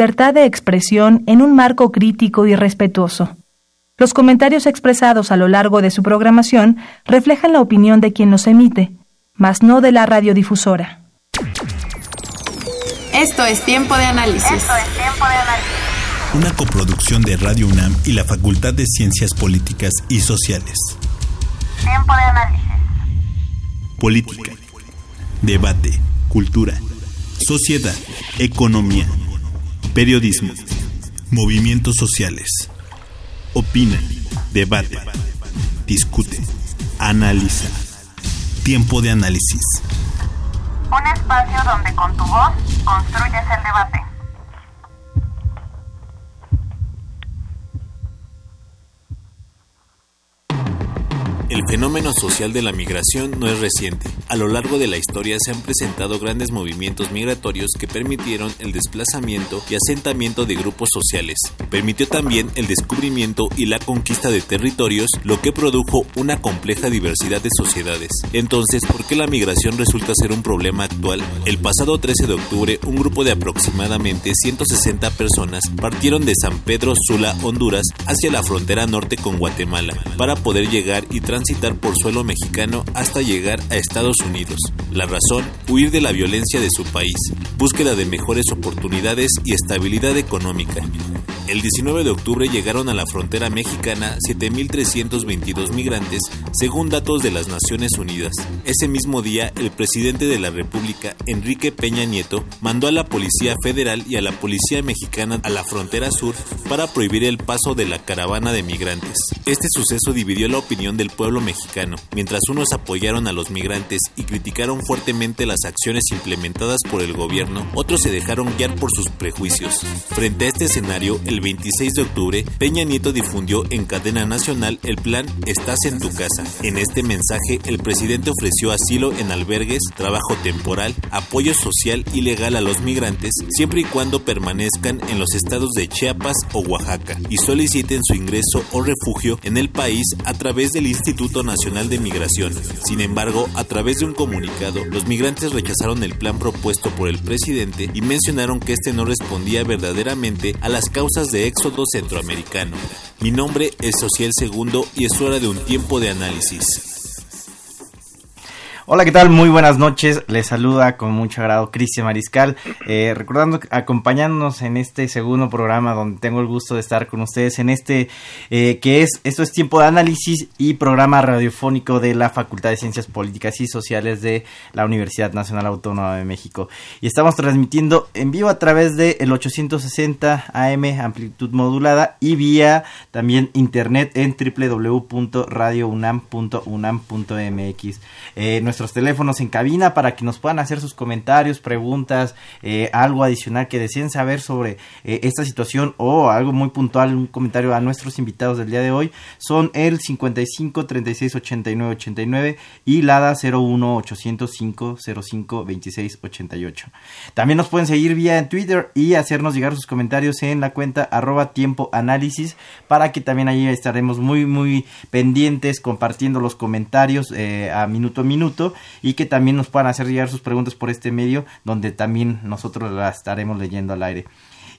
libertad de expresión en un marco crítico y respetuoso. Los comentarios expresados a lo largo de su programación reflejan la opinión de quien los emite, mas no de la radiodifusora. Esto es Tiempo de Análisis. Esto es Tiempo de Análisis. Una coproducción de Radio UNAM y la Facultad de Ciencias Políticas y Sociales. Tiempo de Análisis. Política. Debate. Cultura. Sociedad. Economía. Periodismo. Movimientos sociales. Opina. Debate. Discute. Analiza. Tiempo de análisis. Un espacio donde con tu voz construyes el debate. El fenómeno social de la migración no es reciente. A lo largo de la historia se han presentado grandes movimientos migratorios que permitieron el desplazamiento y asentamiento de grupos sociales. Permitió también el descubrimiento y la conquista de territorios, lo que produjo una compleja diversidad de sociedades. Entonces, ¿por qué la migración resulta ser un problema actual? El pasado 13 de octubre, un grupo de aproximadamente 160 personas partieron de San Pedro Sula, Honduras, hacia la frontera norte con Guatemala, para poder llegar y transitar por suelo mexicano hasta llegar a Estados Unidos. La razón, huir de la violencia de su país, búsqueda de mejores oportunidades y estabilidad económica. El 19 de octubre llegaron a la frontera mexicana 7.322 migrantes, según datos de las Naciones Unidas. Ese mismo día, el presidente de la República, Enrique Peña Nieto, mandó a la Policía Federal y a la Policía Mexicana a la frontera sur para prohibir el paso de la caravana de migrantes. Este suceso dividió la opinión del pueblo mexicano. Mientras unos apoyaron a los migrantes y criticaron fuertemente las acciones implementadas por el gobierno, otros se dejaron guiar por sus prejuicios. Frente a este escenario, el 26 de octubre, Peña Nieto difundió en cadena nacional el plan Estás en tu casa. En este mensaje, el presidente ofreció asilo en albergues, trabajo temporal, apoyo social y legal a los migrantes, siempre y cuando permanezcan en los estados de Chiapas o Oaxaca y soliciten su ingreso o refugio en el país a través del Instituto Nacional de Migración. Sin embargo, a través de un comunicado, los migrantes rechazaron el plan propuesto por el presidente y mencionaron que este no respondía verdaderamente a las causas de éxodo centroamericano. Mi nombre es Social Segundo y es hora de un tiempo de análisis. Hola, ¿qué tal? Muy buenas noches. Les saluda con mucho agrado Cristian Mariscal. Eh, recordando, acompañándonos en este segundo programa donde tengo el gusto de estar con ustedes en este eh, que es, esto es tiempo de análisis y programa radiofónico de la Facultad de Ciencias Políticas y Sociales de la Universidad Nacional Autónoma de México. Y estamos transmitiendo en vivo a través de el 860 AM amplitud modulada y vía también internet en www.radiounam.unam.mx. Eh, nuestros teléfonos en cabina para que nos puedan hacer sus comentarios, preguntas, eh, algo adicional que deseen saber sobre eh, esta situación o algo muy puntual, un comentario a nuestros invitados del día de hoy, son el 55 36 89 89 y LADA 01 805 05 26 88. También nos pueden seguir vía en Twitter y hacernos llegar sus comentarios en la cuenta arroba tiempo para que también ahí estaremos muy muy pendientes compartiendo los comentarios eh, a minuto a minuto y que también nos puedan hacer llegar sus preguntas por este medio donde también nosotros las estaremos leyendo al aire.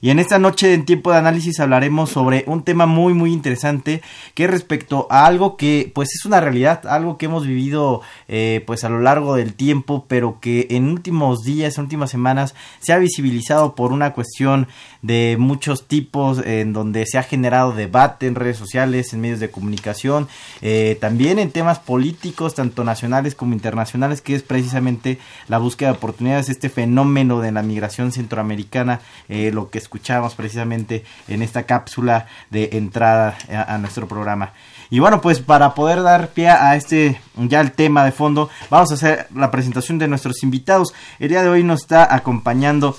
Y en esta noche en tiempo de análisis hablaremos sobre un tema muy muy interesante que respecto a algo que pues es una realidad, algo que hemos vivido eh, pues a lo largo del tiempo, pero que en últimos días, en últimas semanas se ha visibilizado por una cuestión de muchos tipos en donde se ha generado debate en redes sociales, en medios de comunicación, eh, también en temas políticos, tanto nacionales como internacionales, que es precisamente la búsqueda de oportunidades, este fenómeno de la migración centroamericana, eh, lo que es escuchamos precisamente en esta cápsula de entrada a, nuestro programa. Y bueno, pues para poder dar pie a este ya el tema de fondo, vamos a hacer la presentación de nuestros invitados. El día de hoy nos está acompañando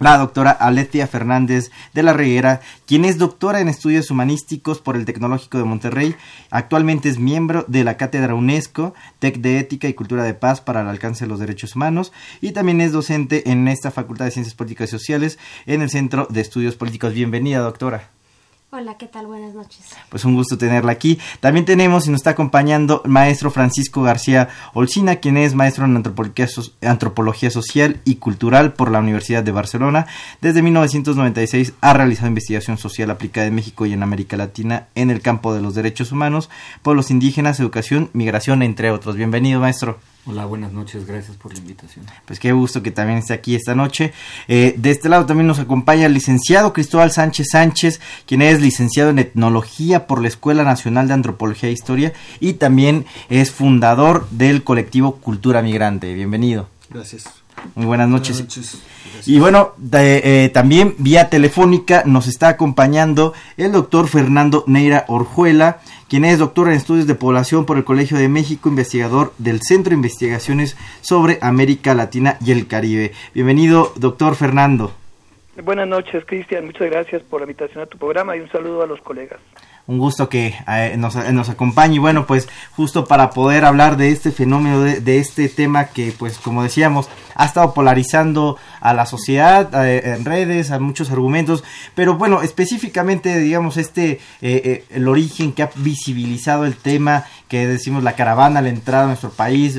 la doctora Aletia Fernández de la Reguera, quien es doctora en estudios humanísticos por el Tecnológico de Monterrey, actualmente es miembro de la Cátedra UNESCO, TEC de Ética y Cultura de Paz para el alcance de los derechos humanos, y también es docente en esta Facultad de Ciencias Políticas y Sociales en el Centro de Estudios Políticos. Bienvenida, doctora. Hola, ¿qué tal? Buenas noches. Pues un gusto tenerla aquí. También tenemos y nos está acompañando el maestro Francisco García Olcina, quien es maestro en antropología, social y cultural por la Universidad de Barcelona. Desde 1996 ha realizado investigación social aplicada en México y en América Latina en el campo de los derechos humanos, pueblos indígenas, educación, migración, entre otros. Bienvenido, maestro. Hola, buenas noches, gracias por la invitación. Pues qué gusto que también esté aquí esta noche. Eh, de este lado también nos acompaña el licenciado Cristóbal Sánchez Sánchez, quien es licenciado en etnología por la Escuela Nacional de Antropología e Historia y también es fundador del colectivo Cultura Migrante. Bienvenido. Gracias. Muy buenas noches. Y bueno, eh, también vía telefónica nos está acompañando el doctor Fernando Neira Orjuela, quien es doctor en estudios de población por el Colegio de México, investigador del Centro de Investigaciones sobre América Latina y el Caribe. Bienvenido, doctor Fernando. Buenas noches, Cristian. Muchas gracias por la invitación a tu programa y un saludo a los colegas un gusto que eh, nos, nos, acompañe. Y bueno, pues justo para poder hablar de este fenómeno, de, este tema que, pues como decíamos, ha estado polarizando a la sociedad, eh, en redes, a muchos argumentos, pero bueno, específicamente, digamos, este, eh, el origen que ha visibilizado el tema, que decimos la caravana, la entrada a nuestro país,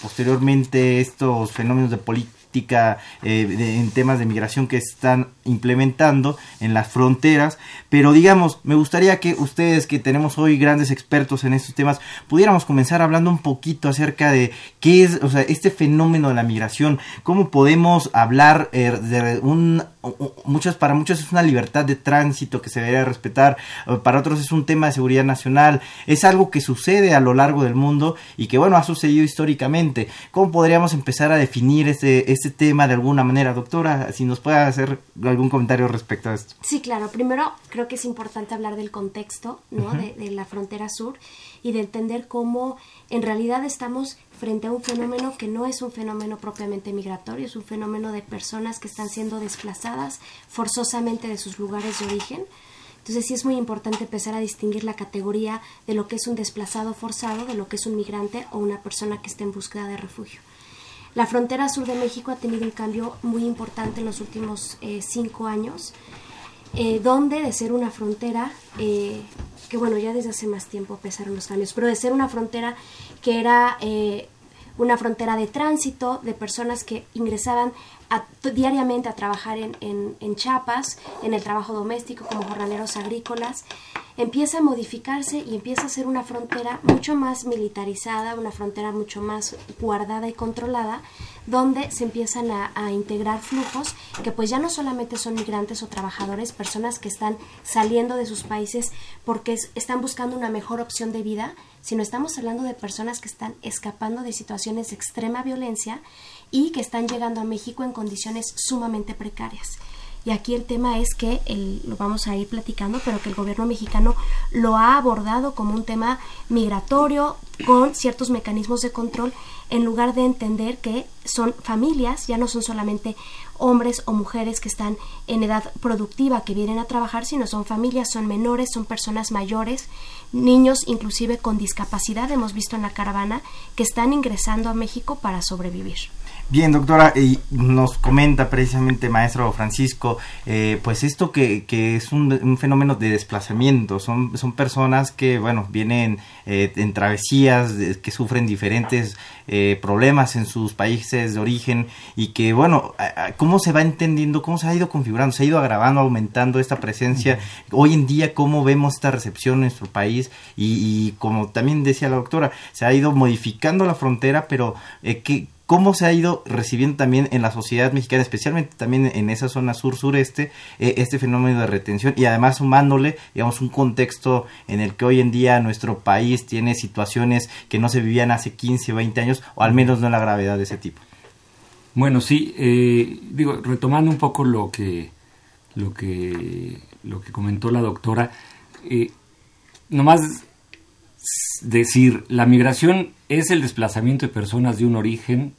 posteriormente estos fenómenos de política eh, en temas de migración que están implementando en las fronteras. Pero digamos, me gustaría que ustedes, que tenemos hoy grandes expertos en estos temas, pudiéramos comenzar hablando un poquito acerca de qué es, o sea, este fenómeno de la migración, cómo podemos hablar eh, de un muchos para muchos es una libertad de tránsito que se debería respetar para otros es un tema de seguridad nacional. Es algo que sucede a lo largo del mundo y que bueno ha sucedido históricamente. Cómo podríamos empezar a definir este este tema de alguna manera doctora si nos puede hacer algún comentario respecto a esto. Sí claro. Primero creo que es importante hablar del contexto no de, de la frontera sur y de entender cómo en realidad estamos frente a un fenómeno que no es un fenómeno propiamente migratorio, es un fenómeno de personas que están siendo desplazadas forzosamente de sus lugares de origen. Entonces sí es muy importante empezar a distinguir la categoría de lo que es un desplazado forzado, de lo que es un migrante o una persona que está en búsqueda de refugio. La frontera sur de México ha tenido un cambio muy importante en los últimos eh, cinco años, eh, donde de ser una frontera eh, que bueno, ya desde hace más tiempo empezaron los cambios, pero de ser una frontera que era eh, una frontera de tránsito de personas que ingresaban diariamente a trabajar en, en, en Chiapas, en el trabajo doméstico como jornaleros agrícolas, empieza a modificarse y empieza a ser una frontera mucho más militarizada, una frontera mucho más guardada y controlada, donde se empiezan a, integrar flujos que pues ya no solamente son migrantes o trabajadores, personas que están saliendo de sus países porque están buscando una mejor opción de vida, sino estamos hablando de personas que están escapando de situaciones de extrema violencia y que están llegando a México en condiciones sumamente precarias. Y aquí el tema es que lo vamos a ir platicando, pero que el gobierno mexicano lo ha abordado como un tema migratorio con ciertos mecanismos de control en lugar de entender que son familias, ya no son solamente hombres o mujeres que están en edad productiva que vienen a trabajar, sino son familias, son menores, son personas mayores, niños inclusive con discapacidad, hemos visto en la caravana, que están ingresando a México para sobrevivir. Bien, doctora, y nos comenta precisamente maestro Francisco, eh, pues esto que, que es un, fenómeno de desplazamiento, son, son personas que, bueno, vienen eh, en travesías, que sufren diferentes eh, problemas en sus países de origen y que, bueno, ¿cómo se va entendiendo, cómo se ha ido configurando, se ha ido agravando, aumentando esta presencia? Hoy en día, ¿cómo vemos esta recepción en nuestro país? Y, y como también decía la doctora, se ha ido modificando la frontera, pero ¿qué? Cómo se ha ido recibiendo también en la sociedad mexicana, especialmente también en esa zona sur-sureste, eh, este fenómeno de retención y además sumándole, digamos, un contexto en el que hoy en día nuestro país tiene situaciones que no se vivían hace 15 o 20 años, o al menos no en la gravedad de ese tipo. Bueno, sí, eh, digo, retomando un poco lo que, lo que, lo que comentó la doctora, eh, nomás decir, la migración es el desplazamiento de personas de un origen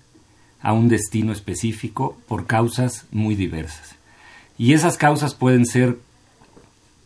a un destino específico por causas muy diversas. Y esas causas pueden ser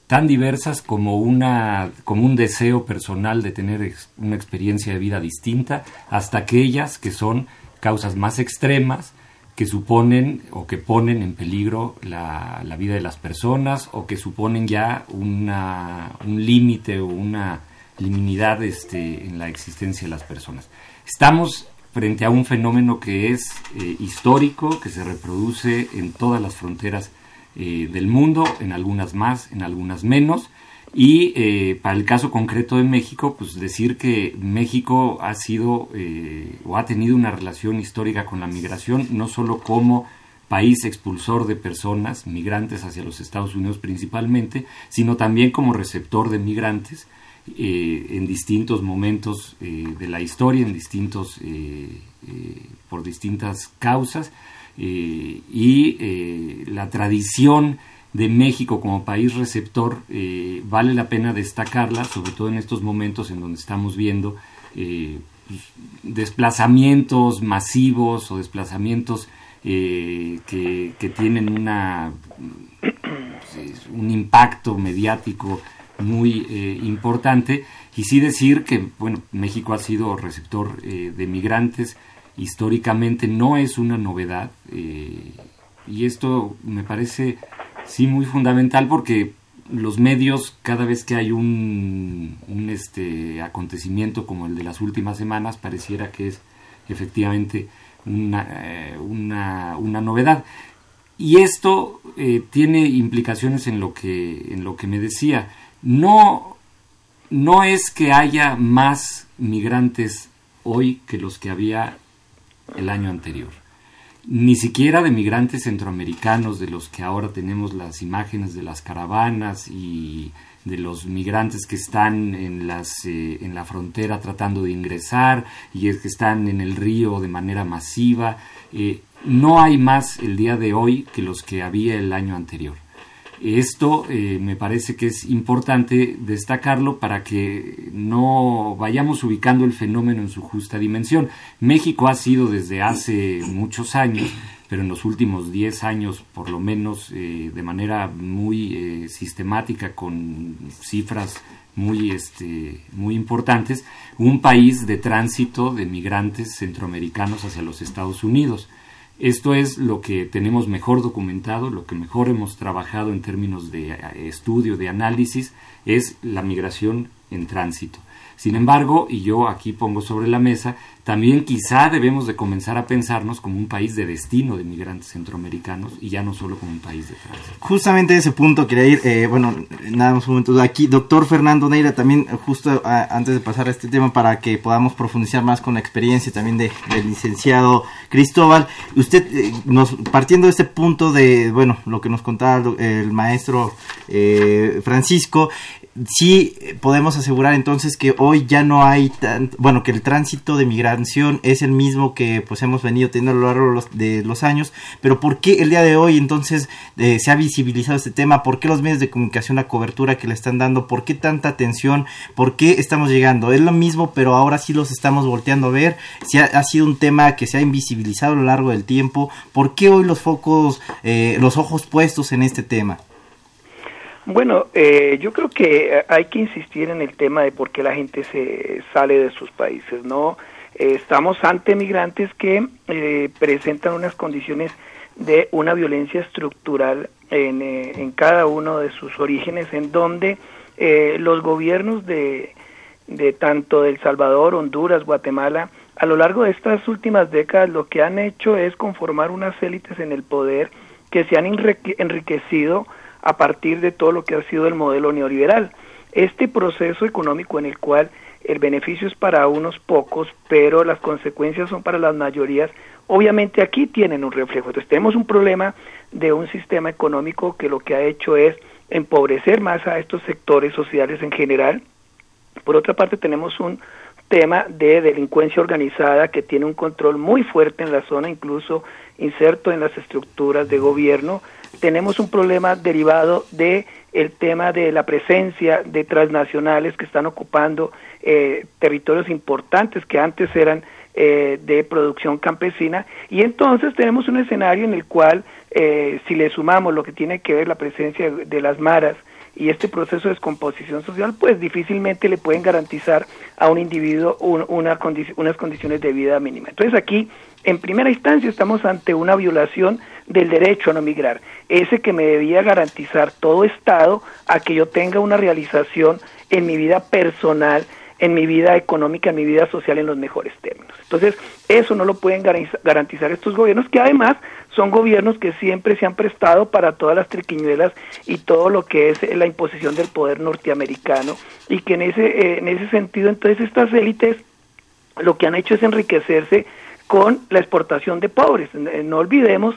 tan diversas como, una, como un deseo personal de tener una experiencia de vida distinta, hasta aquellas que son causas más extremas, que suponen o que ponen en peligro la, vida de las personas o que suponen ya una, un límite o una liminidad este, en la existencia de las personas. Estamos frente a un fenómeno que es eh, histórico, que se reproduce en todas las fronteras eh, del mundo, en algunas más, en algunas menos, y eh, para el caso concreto de México, pues decir que México ha sido o ha tenido una relación histórica con la migración, no solo como país expulsor de personas, migrantes hacia los Estados Unidos principalmente, sino también como receptor de migrantes eh, en distintos momentos de la historia, en distintos, por distintas causas, y la tradición de México como país receptor eh, vale la pena destacarla, sobre todo en estos momentos en donde estamos viendo eh, desplazamientos masivos o desplazamientos eh, que, tienen una, pues, un impacto mediático muy importante y sí decir que bueno México ha sido receptor de migrantes históricamente no es una novedad y esto me parece Sí, muy fundamental porque los medios, cada vez que hay un, un este acontecimiento como el de las últimas semanas, pareciera que es efectivamente una, eh, una, una novedad. Y esto eh, tiene implicaciones en lo que, en lo que me decía. No, no es que haya más migrantes hoy que los que había el año anterior ni siquiera de migrantes centroamericanos, de los que ahora tenemos las imágenes de las caravanas y de los migrantes que están en, las, eh, en la frontera tratando de ingresar y es que están en el río de manera masiva. Eh, no hay más el día de hoy que los que había el año anterior. Esto eh, me parece que es importante destacarlo para que no vayamos ubicando el fenómeno en su justa dimensión. México ha sido desde hace muchos años, pero en los últimos 10 años por lo menos eh, de manera muy eh, sistemática con cifras muy, este, muy importantes, un país de tránsito de migrantes centroamericanos hacia los Estados Unidos. Esto es lo que tenemos mejor documentado, lo que mejor hemos trabajado en términos de eh, estudio, de análisis, es la migración en tránsito. Sin embargo, y yo aquí pongo sobre la mesa, también quizá debemos de comenzar a pensarnos como un país de destino de migrantes centroamericanos y ya no solo como un país de tránsito. Justamente ese punto quería ir, eh, bueno, nada más un momento aquí, doctor Fernando Neira, también justo antes de pasar a este tema para que podamos profundizar más con la experiencia también de, del licenciado Cristóbal, usted eh, nos partiendo de este punto de, bueno, lo que nos contaba el, maestro eh, Francisco, sí podemos asegurar entonces que hoy ya no hay tan, bueno, que el tránsito de migración es el mismo que pues hemos venido teniendo a lo largo de los, años, pero ¿por qué el día de hoy entonces eh, se ha visibilizado este tema? ¿Por qué los medios de comunicación la cobertura que le están dando? ¿Por qué tanta atención? ¿Por qué estamos llegando? Es lo mismo, pero ahora sí los estamos volteando a ver. Si ha, sido un tema que se ha invisibilizado a lo largo del tiempo. ¿Por qué hoy los focos, eh, los ojos puestos en este tema? Bueno, eh, yo creo que hay que insistir en el tema de por qué la gente se sale de sus países, ¿no? Eh, estamos ante migrantes que eh, presentan unas condiciones de una violencia estructural en, en cada uno de sus orígenes, en donde los gobiernos de, de tanto El Salvador, Honduras, Guatemala, a lo largo de estas últimas décadas lo que han hecho es conformar unas élites en el poder que se han enriquecido a partir de todo lo que ha sido el modelo neoliberal. Este proceso económico en el cual el beneficio es para unos pocos, pero las consecuencias son para las mayorías, obviamente aquí tienen un reflejo. Entonces tenemos un problema de un sistema económico que lo que ha hecho es empobrecer más a estos sectores sociales en general. Por otra parte tenemos un tema de delincuencia organizada que tiene un control muy fuerte en la zona, incluso inserto en las estructuras de gobierno, tenemos un problema derivado de el tema de la presencia de transnacionales que están ocupando eh, territorios importantes que antes eran eh, de producción campesina y entonces tenemos un escenario en el cual eh, si le sumamos lo que tiene que ver la presencia de las maras y este proceso de descomposición social, pues difícilmente le pueden garantizar a un individuo una unas condiciones de vida mínima. Entonces aquí, en primera instancia, estamos ante una violación del derecho a no migrar, ese que me debía garantizar todo Estado a que yo tenga una realización en mi vida personal, en mi vida económica, en mi vida social en los mejores términos. Entonces, eso no lo pueden garantizar estos gobiernos, que además son gobiernos que siempre se han prestado para todas las triquiñuelas y todo lo que es la imposición del poder norteamericano, y que en ese, eh, en ese sentido, entonces, estas élites lo que han hecho es enriquecerse con la exportación de pobres. No olvidemos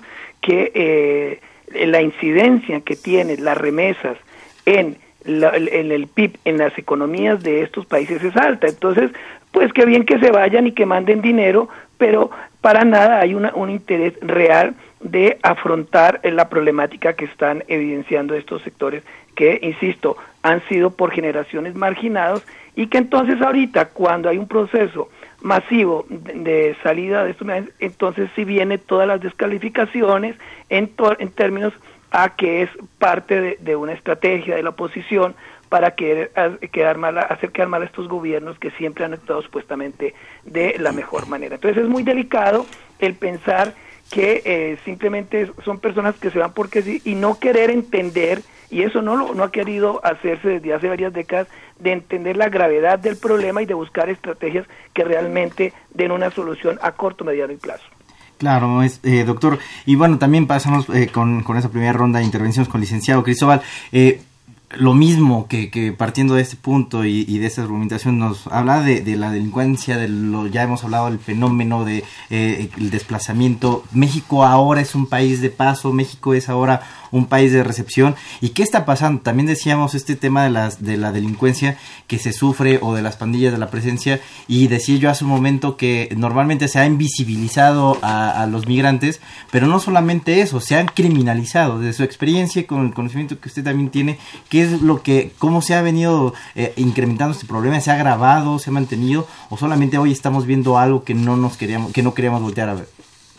que eh, la incidencia que tienen las remesas en en el PIB, en las economías de estos países es alta. Entonces, pues qué bien que se vayan y que manden dinero, pero para nada hay una, un interés real de afrontar la problemática que están evidenciando estos sectores que, insisto, han sido por generaciones marginados y que entonces ahorita cuando hay un proceso masivo de, salida de estos entonces si viene todas las descalificaciones en, en términos a que es parte de, una estrategia de la oposición para querer quedar mal, hacer quedar mal a estos gobiernos que siempre han actuado supuestamente de la mejor manera. Entonces es muy delicado el pensar que eh, simplemente son personas que se van porque sí y no querer entender, y eso no, lo, no ha querido hacerse desde hace varias décadas, de entender la gravedad del problema y de buscar estrategias que realmente den una solución a corto, mediano y plazo. Claro, es, eh, doctor. Y bueno, también pasamos eh, con, con esa primera ronda de intervenciones con licenciado Cristóbal. Eh, lo mismo que, que, partiendo de este punto y, y de esta argumentación nos habla de, de, la delincuencia, de lo ya hemos hablado del fenómeno de eh, el desplazamiento. México ahora es un país de paso, México es ahora un país de recepción. ¿Y qué está pasando? También decíamos este tema de, las, de la delincuencia que se sufre o de las pandillas de la presencia y decía yo hace un momento que normalmente se ha invisibilizado a, los migrantes, pero no solamente eso, se han criminalizado. Desde su experiencia, con el conocimiento que usted también tiene, ¿qué es lo que, cómo se ha venido eh, incrementando este problema? ¿Se ha agravado, se ha mantenido o solamente hoy estamos viendo algo que no nos queríamos, que no queríamos voltear a ver?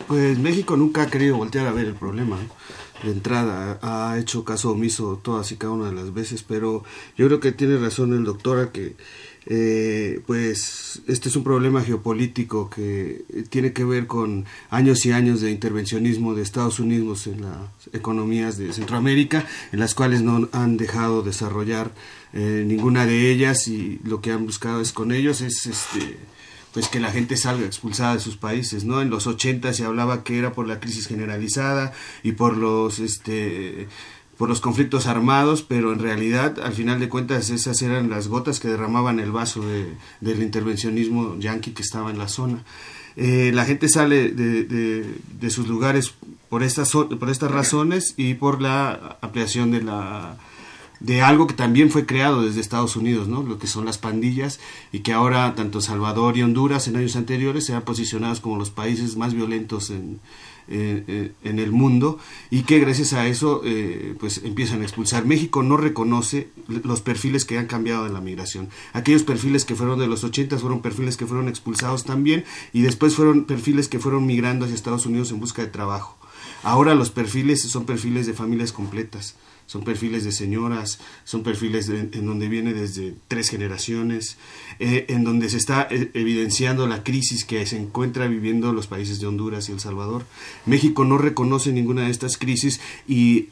Pues México nunca ha querido voltear a ver el problema. De entrada. Ha hecho caso omiso todas y cada una de las veces, pero yo creo que tiene razón el doctor que eh, pues este es un problema geopolítico que tiene que ver con años y años de intervencionismo de Estados Unidos en las economías de Centroamérica, en las cuales no han dejado desarrollar eh, ninguna de ellas y lo que han buscado es con ellos es este pues que la gente salga expulsada de sus países, ¿no? En los 80 se hablaba que era por la crisis generalizada y por los este por los conflictos armados, pero en realidad, al final de cuentas, esas eran las gotas que derramaban el vaso de, del intervencionismo yanqui que estaba en la zona. Eh, la gente sale de, de, de, sus lugares por estas, por estas razones y por la ampliación de la de algo que también fue creado desde Estados Unidos, ¿no? lo que son las pandillas, y que ahora tanto Salvador y Honduras en años anteriores se han posicionado como los países más violentos en, en el mundo, y que gracias a eso eh, pues empiezan a expulsar. México no reconoce los perfiles que han cambiado en la migración. Aquellos perfiles que fueron de los 80 fueron perfiles que fueron expulsados también, y después fueron perfiles que fueron migrando hacia Estados Unidos en busca de trabajo. Ahora los perfiles son perfiles de familias completas son perfiles de señoras, son perfiles en donde viene desde tres generaciones, eh, en donde se está eh, evidenciando la crisis que se encuentra viviendo los países de Honduras y El Salvador. México no reconoce ninguna de estas crisis y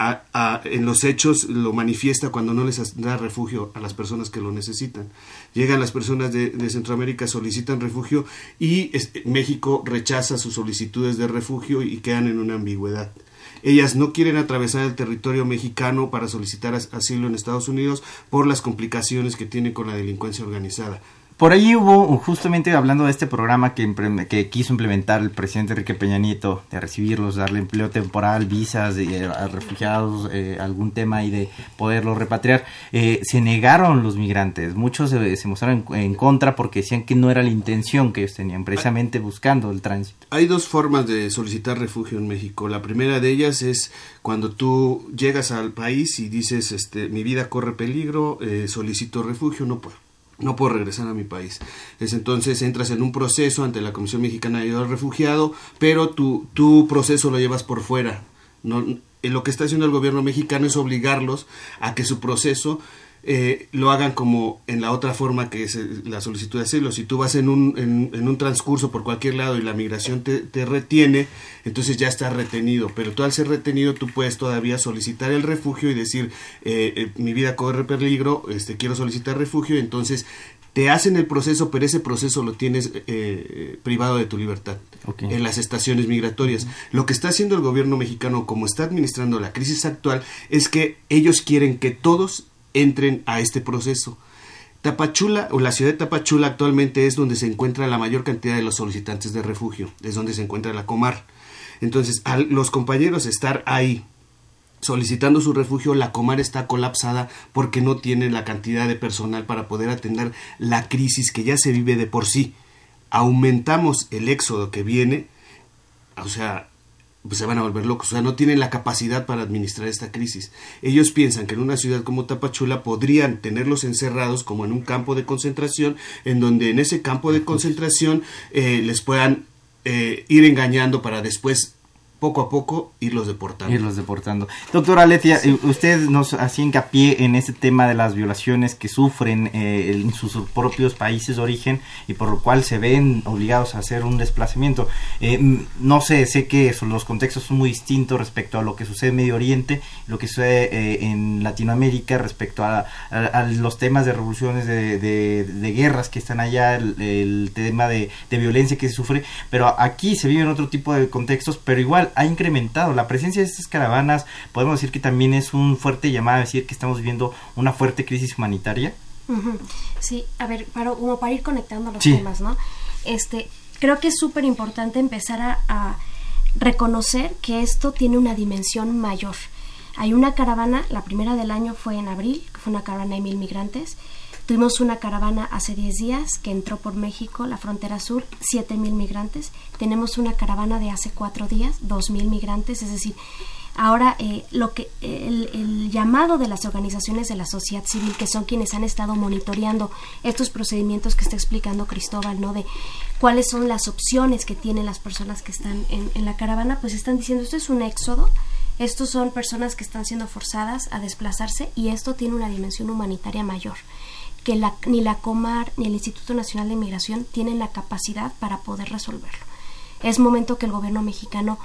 en los hechos lo manifiesta cuando no les da refugio a las personas que lo necesitan. Llegan las personas de, de Centroamérica, solicitan refugio y México rechaza sus solicitudes de refugio y quedan en una ambigüedad. Ellas no quieren atravesar el territorio mexicano para solicitar asilo en Estados Unidos por las complicaciones que tiene con la delincuencia organizada. Por ahí hubo, justamente hablando de este programa que, quiso implementar el presidente Enrique Peña Nieto, de recibirlos, darle empleo temporal, visas de, a refugiados, eh, algún tema y de poderlos repatriar, eh, se negaron los migrantes. Muchos se, mostraron en, contra porque decían que no era la intención que ellos tenían, precisamente buscando el tránsito. Hay dos formas de solicitar refugio en México. La primera de ellas es cuando tú llegas al país y dices, este, mi vida corre peligro, eh, solicito refugio, no puedo no puedo regresar a mi país. Es entonces entras en un proceso ante la Comisión Mexicana de Ayuda al Refugiado, pero tu, tu proceso lo llevas por fuera. No, eh, lo que está haciendo el gobierno mexicano es obligarlos a que su proceso eh, lo hagan como en la otra forma que es la solicitud de asilo. Si tú vas en un, en, un transcurso por cualquier lado y la migración te, te, retiene, entonces ya estás retenido. Pero tú al ser retenido, tú puedes todavía solicitar el refugio y decir, eh, eh, mi vida corre peligro, este, quiero solicitar refugio, entonces te hacen el proceso, pero ese proceso lo tienes privado de tu libertad en las estaciones migratorias. Lo que está haciendo el gobierno mexicano, como está administrando la crisis actual, es que ellos quieren que todos entren a este proceso. Tapachula o la ciudad de Tapachula actualmente es donde se encuentra la mayor cantidad de los solicitantes de refugio, es donde se encuentra la Comar. Entonces, a los compañeros estar ahí solicitando su refugio, la Comar está colapsada porque no tienen la cantidad de personal para poder atender la crisis que ya se vive de por sí. Aumentamos el éxodo que viene, o sea, pues se van a volver locos, o sea, no tienen la capacidad para administrar esta crisis. Ellos piensan que en una ciudad como Tapachula podrían tenerlos encerrados como en un campo de concentración, en donde en ese campo de concentración eh, les puedan eh, ir engañando para después poco a poco irlos deportando. Irlos deportando. Doctora Letia, eh, usted nos hacía hincapié en ese tema de las violaciones que sufren eh, en sus propios países de origen y por lo cual se ven obligados a hacer un desplazamiento. Eh, no sé, sé que los contextos son muy distintos respecto a lo que sucede en Medio Oriente, lo que sucede en Latinoamérica respecto a, los temas de revoluciones, de, guerras que están allá, el, tema de, de violencia que se sufre, pero aquí se vive en otro tipo de contextos, pero igual ha incrementado. La presencia de estas caravanas, podemos decir que también es un fuerte llamado a decir que estamos viviendo una fuerte crisis humanitaria. Sí, a ver, para, como para ir conectando los temas, ¿no? Este, creo que es súper importante empezar a, a reconocer que esto tiene una dimensión mayor. Hay una caravana, la primera del año fue en abril, que fue una caravana de mil migrantes, Tuvimos una caravana hace 10 días que entró por México, la frontera sur, 7.000 migrantes. Tenemos una caravana de hace 4 días, 2.000 migrantes. Es decir, ahora eh, lo que el, llamado de las organizaciones de la sociedad civil, que son quienes han estado monitoreando estos procedimientos que está explicando Cristóbal, ¿no? De cuáles son las opciones que tienen las personas que están en, la caravana, pues están diciendo, esto es un éxodo, estos son personas que están siendo forzadas a desplazarse y esto tiene una dimensión humanitaria mayor que ni la Comar ni el Instituto Nacional de Migración tienen la capacidad para poder resolverlo. Es momento que el gobierno mexicano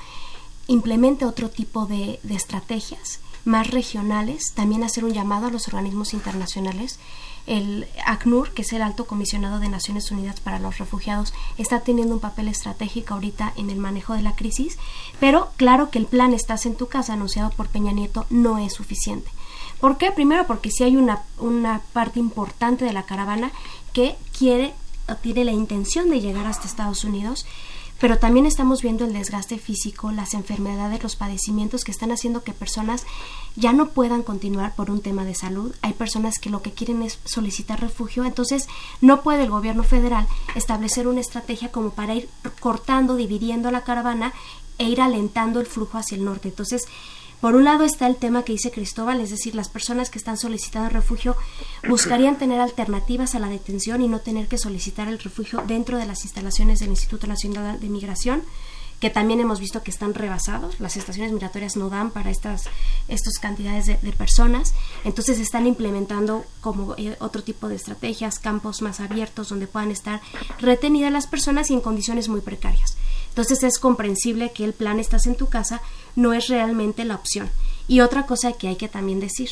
implemente otro tipo de, estrategias más regionales, también hacer un llamado a los organismos internacionales. El ACNUR, que es el Alto Comisionado de Naciones Unidas para los Refugiados, está teniendo un papel estratégico ahorita en el manejo de la crisis, pero claro que el plan Estás en tu casa, anunciado por Peña Nieto, no es suficiente. ¿Por qué? Primero porque sí hay una, una parte importante de la caravana que quiere o tiene la intención de llegar hasta Estados Unidos, pero también estamos viendo el desgaste físico, las enfermedades, los padecimientos que están haciendo que personas ya no puedan continuar por un tema de salud. Hay personas que lo que quieren es solicitar refugio, entonces no puede el gobierno federal establecer una estrategia como para ir cortando, dividiendo la caravana e ir alentando el flujo hacia el norte. Entonces, por un lado está el tema que dice Cristóbal, es decir, las personas que están solicitando refugio buscarían tener alternativas a la detención y no tener que solicitar el refugio dentro de las instalaciones del Instituto Nacional de Migración que también hemos visto que están rebasados, las estaciones migratorias no dan para estas, cantidades de, personas, entonces están implementando como eh, otro tipo de estrategias, campos más abiertos donde puedan estar retenidas las personas y en condiciones muy precarias. Entonces es comprensible que el plan Estás en tu casa no es realmente la opción. Y otra cosa que hay que también decir,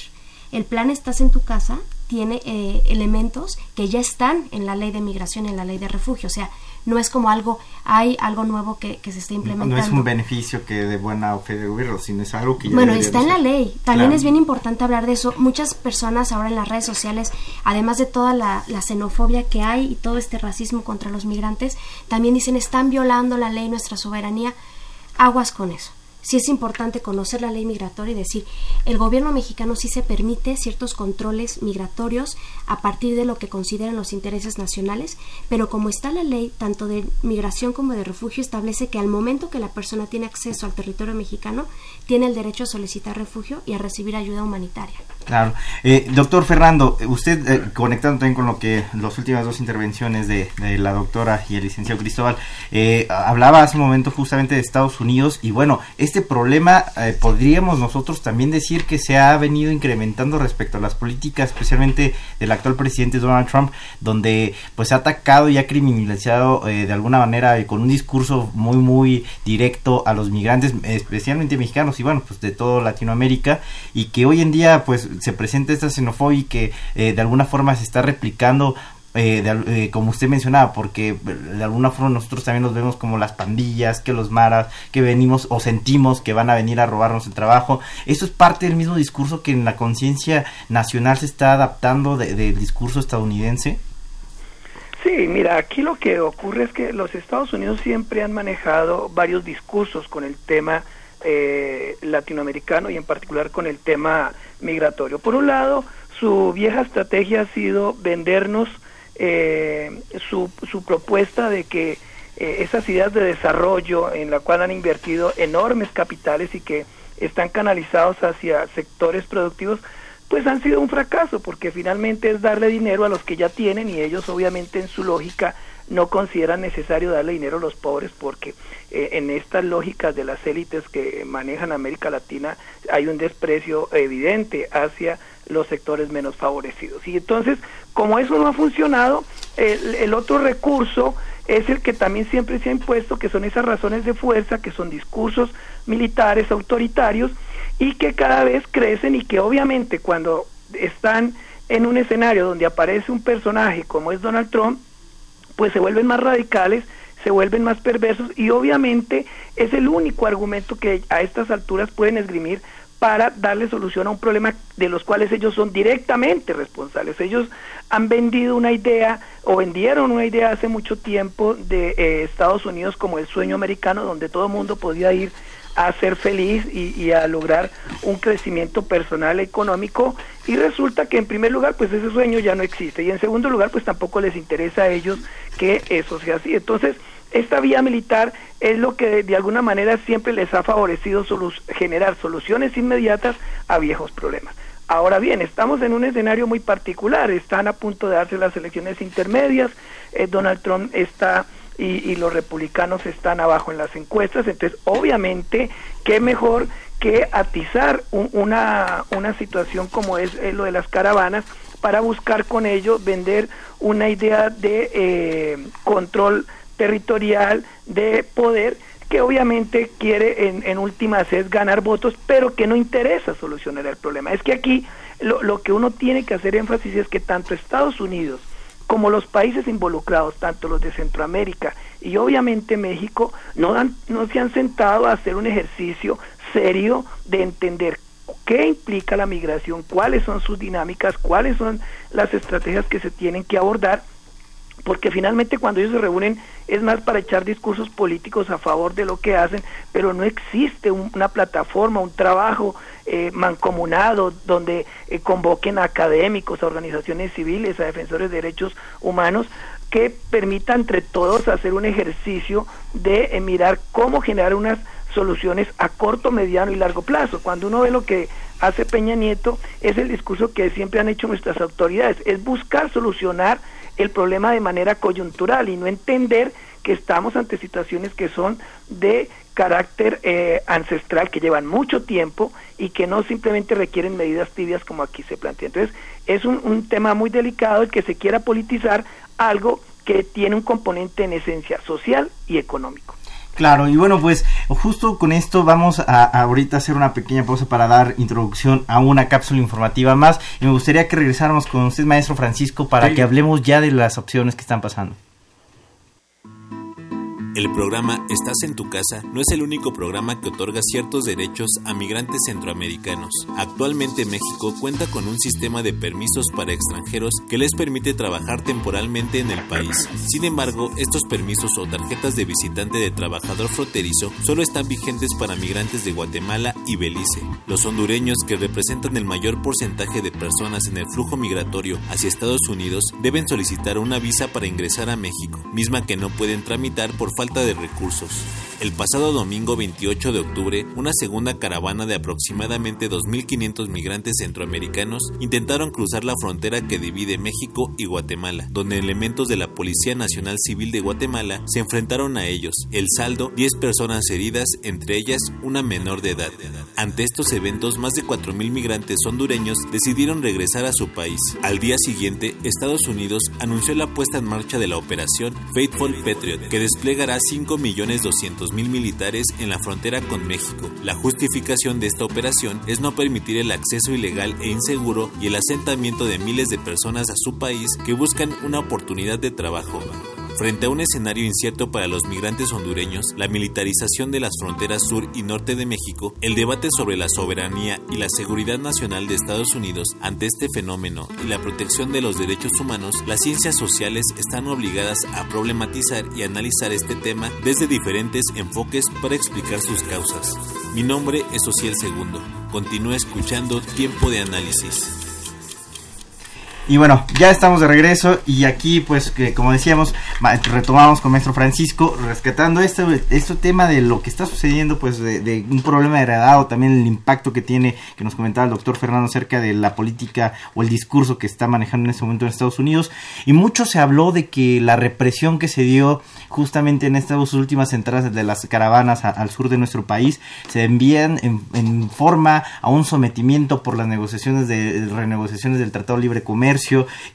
el plan Estás en tu casa tiene eh, elementos que ya están en la ley de migración, en la ley de refugio. O sea, no es como algo, hay algo nuevo que, se está implementando. No es un beneficio que de buena fe de gobierno, sino es algo que ya Bueno, está en la ley. También es bien importante hablar de eso. Muchas personas ahora en las redes sociales, además de toda la, la xenofobia que hay y todo este racismo contra los migrantes, también dicen están violando la ley, nuestra soberanía. Aguas con eso sí es importante conocer la ley migratoria y decir, el gobierno mexicano sí se permite ciertos controles migratorios a partir de lo que consideran los intereses nacionales, pero como está la ley tanto de migración como de refugio establece que al momento que la persona tiene acceso al territorio mexicano, tiene el derecho a solicitar refugio y a recibir ayuda humanitaria. Claro. Eh, doctor Fernando, usted eh, conectando también con lo que las últimas dos intervenciones de, la doctora y el licenciado Cristóbal, eh, hablaba hace un momento justamente de Estados Unidos y bueno, este problema podríamos nosotros también decir que se ha venido incrementando respecto a las políticas, especialmente del actual presidente Donald Trump, donde pues ha atacado y ha criminalizado de alguna manera con un discurso muy muy directo a los migrantes, especialmente mexicanos y bueno, pues de toda Latinoamérica y que hoy en día pues se presenta esta xenofobia y que eh, de alguna forma se está replicando eh, eh, como usted mencionaba, porque de alguna forma nosotros también nos vemos como las pandillas, que los maras, que venimos o sentimos que van a venir a robarnos el trabajo. Eso es parte del mismo discurso que en la conciencia nacional se está adaptando del discurso estadounidense. Sí, mira, aquí lo que ocurre es que los Estados Unidos siempre han manejado varios discursos con el tema eh, latinoamericano y en particular con el tema migratorio. Por un lado, su vieja estrategia ha sido vendernos eh, su, su, propuesta de que eh, esas ideas de desarrollo en la cual han invertido enormes capitales y que están canalizados hacia sectores productivos, pues han sido un fracaso, porque finalmente es darle dinero a los que ya tienen y ellos obviamente en su lógica no consideran necesario darle dinero a los pobres porque eh, en estas lógicas de las élites que manejan América Latina hay un desprecio evidente hacia los sectores menos favorecidos. Y entonces, como eso no ha funcionado, el, otro recurso es el que también siempre se ha impuesto, que son esas razones de fuerza, que son discursos militares autoritarios y que cada vez crecen y que obviamente cuando están en un escenario donde aparece un personaje como es Donald Trump, pues se vuelven más radicales, se vuelven más perversos y obviamente es el único argumento que a estas alturas pueden esgrimir para darle solución a un problema de los cuales ellos son directamente responsables. Ellos han vendido una idea o vendieron una idea hace mucho tiempo de eh, Estados Unidos como el sueño americano donde todo el mundo podía ir a ser feliz y, a lograr un crecimiento personal económico y resulta que en primer lugar pues ese sueño ya no existe y en segundo lugar pues tampoco les interesa a ellos que eso sea así. Entonces esta vía militar es lo que de alguna manera siempre les ha favorecido generar soluciones inmediatas a viejos problemas. Ahora bien, estamos en un escenario muy particular, están a punto de darse las elecciones intermedias, eh, Donald Trump está y, los republicanos están abajo en las encuestas, entonces obviamente qué mejor que atizar una, una situación como es, lo de las caravanas para buscar con ello vender una idea de eh, control territorial, de poder, que obviamente quiere en, en últimas es ganar votos, pero que no interesa solucionar el problema. Es que aquí lo, que uno tiene que hacer énfasis es que tanto Estados Unidos como los países involucrados, tanto los de Centroamérica y obviamente México, no, no se han sentado a hacer un ejercicio serio de entender qué implica la migración, cuáles son sus dinámicas, cuáles son las estrategias que se tienen que abordar porque finalmente cuando ellos se reúnen es más para echar discursos políticos a favor de lo que hacen, pero no existe una plataforma, un trabajo eh, mancomunado donde eh, convoquen a académicos, a organizaciones civiles, a defensores de derechos humanos que permita entre todos hacer un ejercicio de eh, mirar cómo generar unas soluciones a corto, mediano y largo plazo. Cuando uno ve lo que hace Peña Nieto, es el discurso que siempre han hecho nuestras autoridades, es buscar solucionar el problema de manera coyuntural y no entender que estamos ante situaciones que son de carácter eh, ancestral, que llevan mucho tiempo y que no simplemente requieren medidas tibias como aquí se plantea. Entonces, es un, un tema muy delicado el que se quiera politizar algo que tiene un componente en esencia social y económico. Claro, y bueno, pues justo con esto vamos a, ahorita hacer una pequeña pausa para dar introducción a una cápsula informativa más. Y me gustaría que regresáramos con usted, maestro Francisco, para que hablemos ya de las opciones que están pasando. El programa Estás en tu casa no es el único programa que otorga ciertos derechos a migrantes centroamericanos. Actualmente México cuenta con un sistema de permisos para extranjeros que les permite trabajar temporalmente en el país. Sin embargo, estos permisos o tarjetas de visitante de trabajador fronterizo solo están vigentes para migrantes de Guatemala y Belice. Los hondureños, que representan el mayor porcentaje de personas en el flujo migratorio hacia Estados Unidos, deben solicitar una visa para ingresar a México, misma que no pueden tramitar por falta de recursos. El pasado domingo 28 de octubre, una segunda caravana de aproximadamente 2.500 migrantes centroamericanos intentaron cruzar la frontera que divide México y Guatemala, donde elementos de la Policía Nacional Civil de Guatemala se enfrentaron a ellos. El saldo, 10 personas heridas, entre ellas una menor de edad. Ante estos eventos, más de 4.000 migrantes hondureños decidieron regresar a su país. Al día siguiente, Estados Unidos anunció la puesta en marcha de la operación Faithful Patriot, que desplegará 5.200.000 mil militares en la frontera con México. La justificación de esta operación es no permitir el acceso ilegal e inseguro y el asentamiento de miles de personas a su país que buscan una oportunidad de trabajo. Frente a un escenario incierto para los migrantes hondureños, la militarización de las fronteras sur y norte de México, el debate sobre la soberanía y la seguridad nacional de Estados Unidos ante este fenómeno y la protección de los derechos humanos, las ciencias sociales están obligadas a problematizar y analizar este tema desde diferentes enfoques para explicar sus causas. Mi nombre es Ociel Segundo. Continúa escuchando Tiempo de Análisis. Y bueno, ya estamos de regreso y aquí pues que como decíamos, retomamos con maestro Francisco rescatando este, este tema de lo que está sucediendo pues de, un problema heredado, también el impacto que tiene, que nos comentaba el doctor Fernando acerca de la política o el discurso que está manejando en este momento en Estados Unidos. Y mucho se habló de que la represión que se dio justamente en estas últimas entradas de las caravanas al sur de nuestro país se envían en, en forma a un sometimiento por las negociaciones de renegociaciones del Tratado de Libre Comercio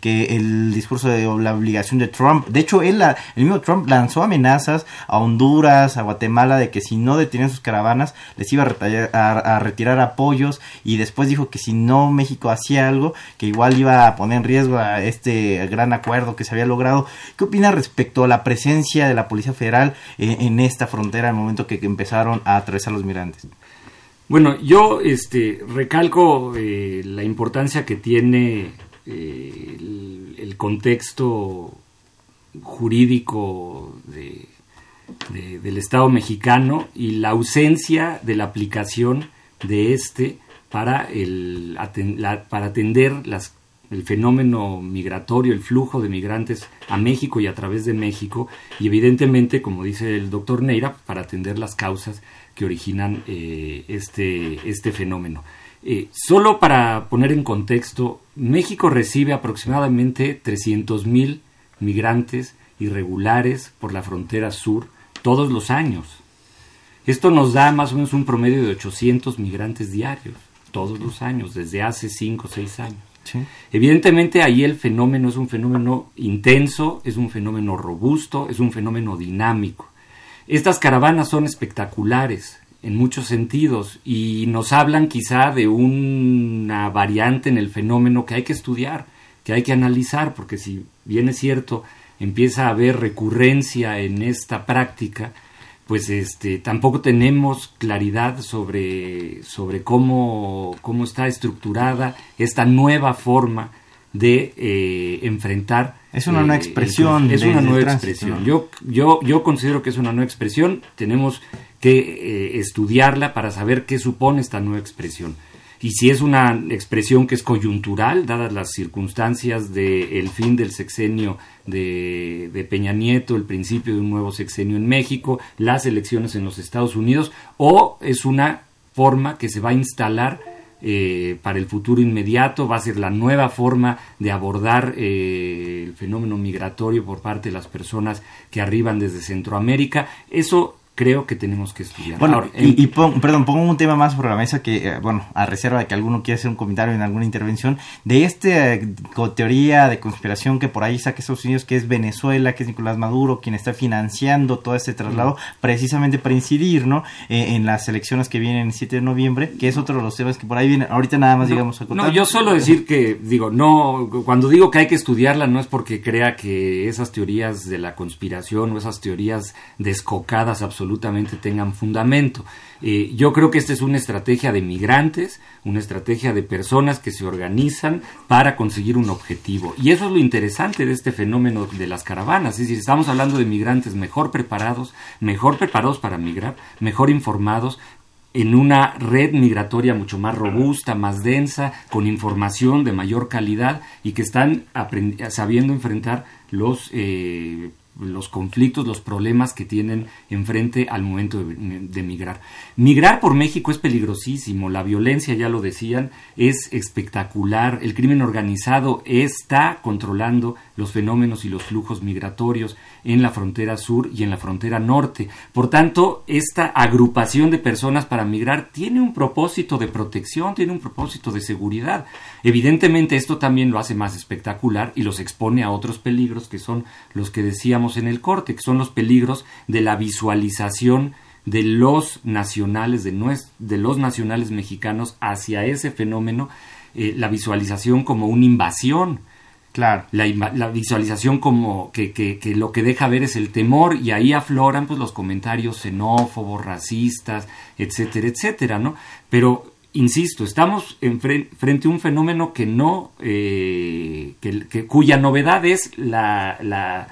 que el discurso de la obligación de Trump, de hecho él, el mismo Trump lanzó amenazas a Honduras, a Guatemala de que si no detenían sus caravanas les iba a, retirar apoyos y después dijo que si no México hacía algo que igual iba a poner en riesgo a este gran acuerdo que se había logrado. ¿Qué opina respecto a la presencia de la Policía Federal en, esta frontera al momento que, empezaron a atravesar los migrantes? Bueno, yo este, recalco eh, la importancia que tiene eh, contexto jurídico del Estado mexicano y la ausencia de la aplicación de este para, el, para atender las, el fenómeno migratorio, el flujo de migrantes a México y a través de México, y evidentemente, como dice el doctor Neira, para atender las causas que originan eh, este, este fenómeno. Eh, solo para poner en contexto, México recibe aproximadamente 300.000 migrantes irregulares por la frontera sur todos los años. Esto nos da más o menos un promedio de 800 migrantes diarios, todos los años, desde hace 5 o 6 años. Evidentemente ahí el fenómeno es un fenómeno intenso, es un fenómeno robusto, es un fenómeno dinámico. Estas caravanas son espectaculares, en muchos sentidos y nos hablan quizá de una variante en el fenómeno que hay que estudiar, que hay que analizar, porque si bien es cierto, empieza a haber recurrencia en esta práctica, pues este tampoco tenemos claridad sobre, sobre cómo, cómo está estructurada esta nueva forma de eh, enfrentar es una nueva eh, expresión es una nueva expresión. yo yo yo considero que es una nueva expresión. Tenemos que eh, estudiarla para saber qué supone esta nueva expresión. Y si es una expresión que es coyuntural, dadas las circunstancias del fin del sexenio de, Peña Nieto, el principio de un nuevo sexenio en México, las elecciones en los Estados Unidos, o es una forma que se va a instalar eh, para el futuro inmediato, va a ser la nueva forma de abordar eh, el fenómeno migratorio por parte de las personas que arriban desde Centroamérica. Eso creo que tenemos que estudiar. Bueno, y, perdón, pongo un tema más sobre la mesa que, eh, bueno, a reserva de que alguno quiera hacer un comentario en alguna intervención, de esta eh, teoría de conspiración que por ahí saca Estados Unidos, que es Venezuela, que es Nicolás Maduro, quien está financiando todo este traslado, precisamente para incidir, ¿no? Eh, en las elecciones que vienen el 7 de noviembre, que es otro de los temas que por ahí vienen. Ahorita nada más, digamos, a contar. No, yo solo decir que, digo, no, cuando digo que hay que estudiarla, no es porque crea que esas teorías de la conspiración o esas teorías descocadas absolutamente absolutamente tengan fundamento. Eh, yo creo que esta es una estrategia de migrantes, una estrategia de personas que se organizan para conseguir un objetivo. Y eso es lo interesante de este fenómeno de las caravanas. Es decir, estamos hablando de migrantes mejor preparados, mejor preparados para migrar, mejor informados, en una red migratoria mucho más robusta, más densa, con información de mayor calidad y que están sabiendo enfrentar los eh, los conflictos, los problemas que tienen enfrente al momento de, migrar. Migrar por México es peligrosísimo, la violencia, ya lo decían, es espectacular, el crimen organizado está controlando los fenómenos y los flujos migratorios en la frontera sur y en la frontera norte. Por tanto, esta agrupación de personas para migrar tiene un propósito de protección, tiene un propósito de seguridad. Evidentemente esto también lo hace más espectacular y los expone a otros peligros que son los que decíamos en el corte, que son los peligros de la visualización de los nacionales, de, de los nacionales mexicanos hacia ese fenómeno, eh, la visualización como una invasión, Claro. La, visualización como que, que, que, lo que deja ver es el temor y ahí afloran pues los comentarios xenófobos, racistas, etcétera, etcétera, ¿no? Pero, insisto, estamos en frente a un fenómeno que no, eh, que, cuya novedad es la, la,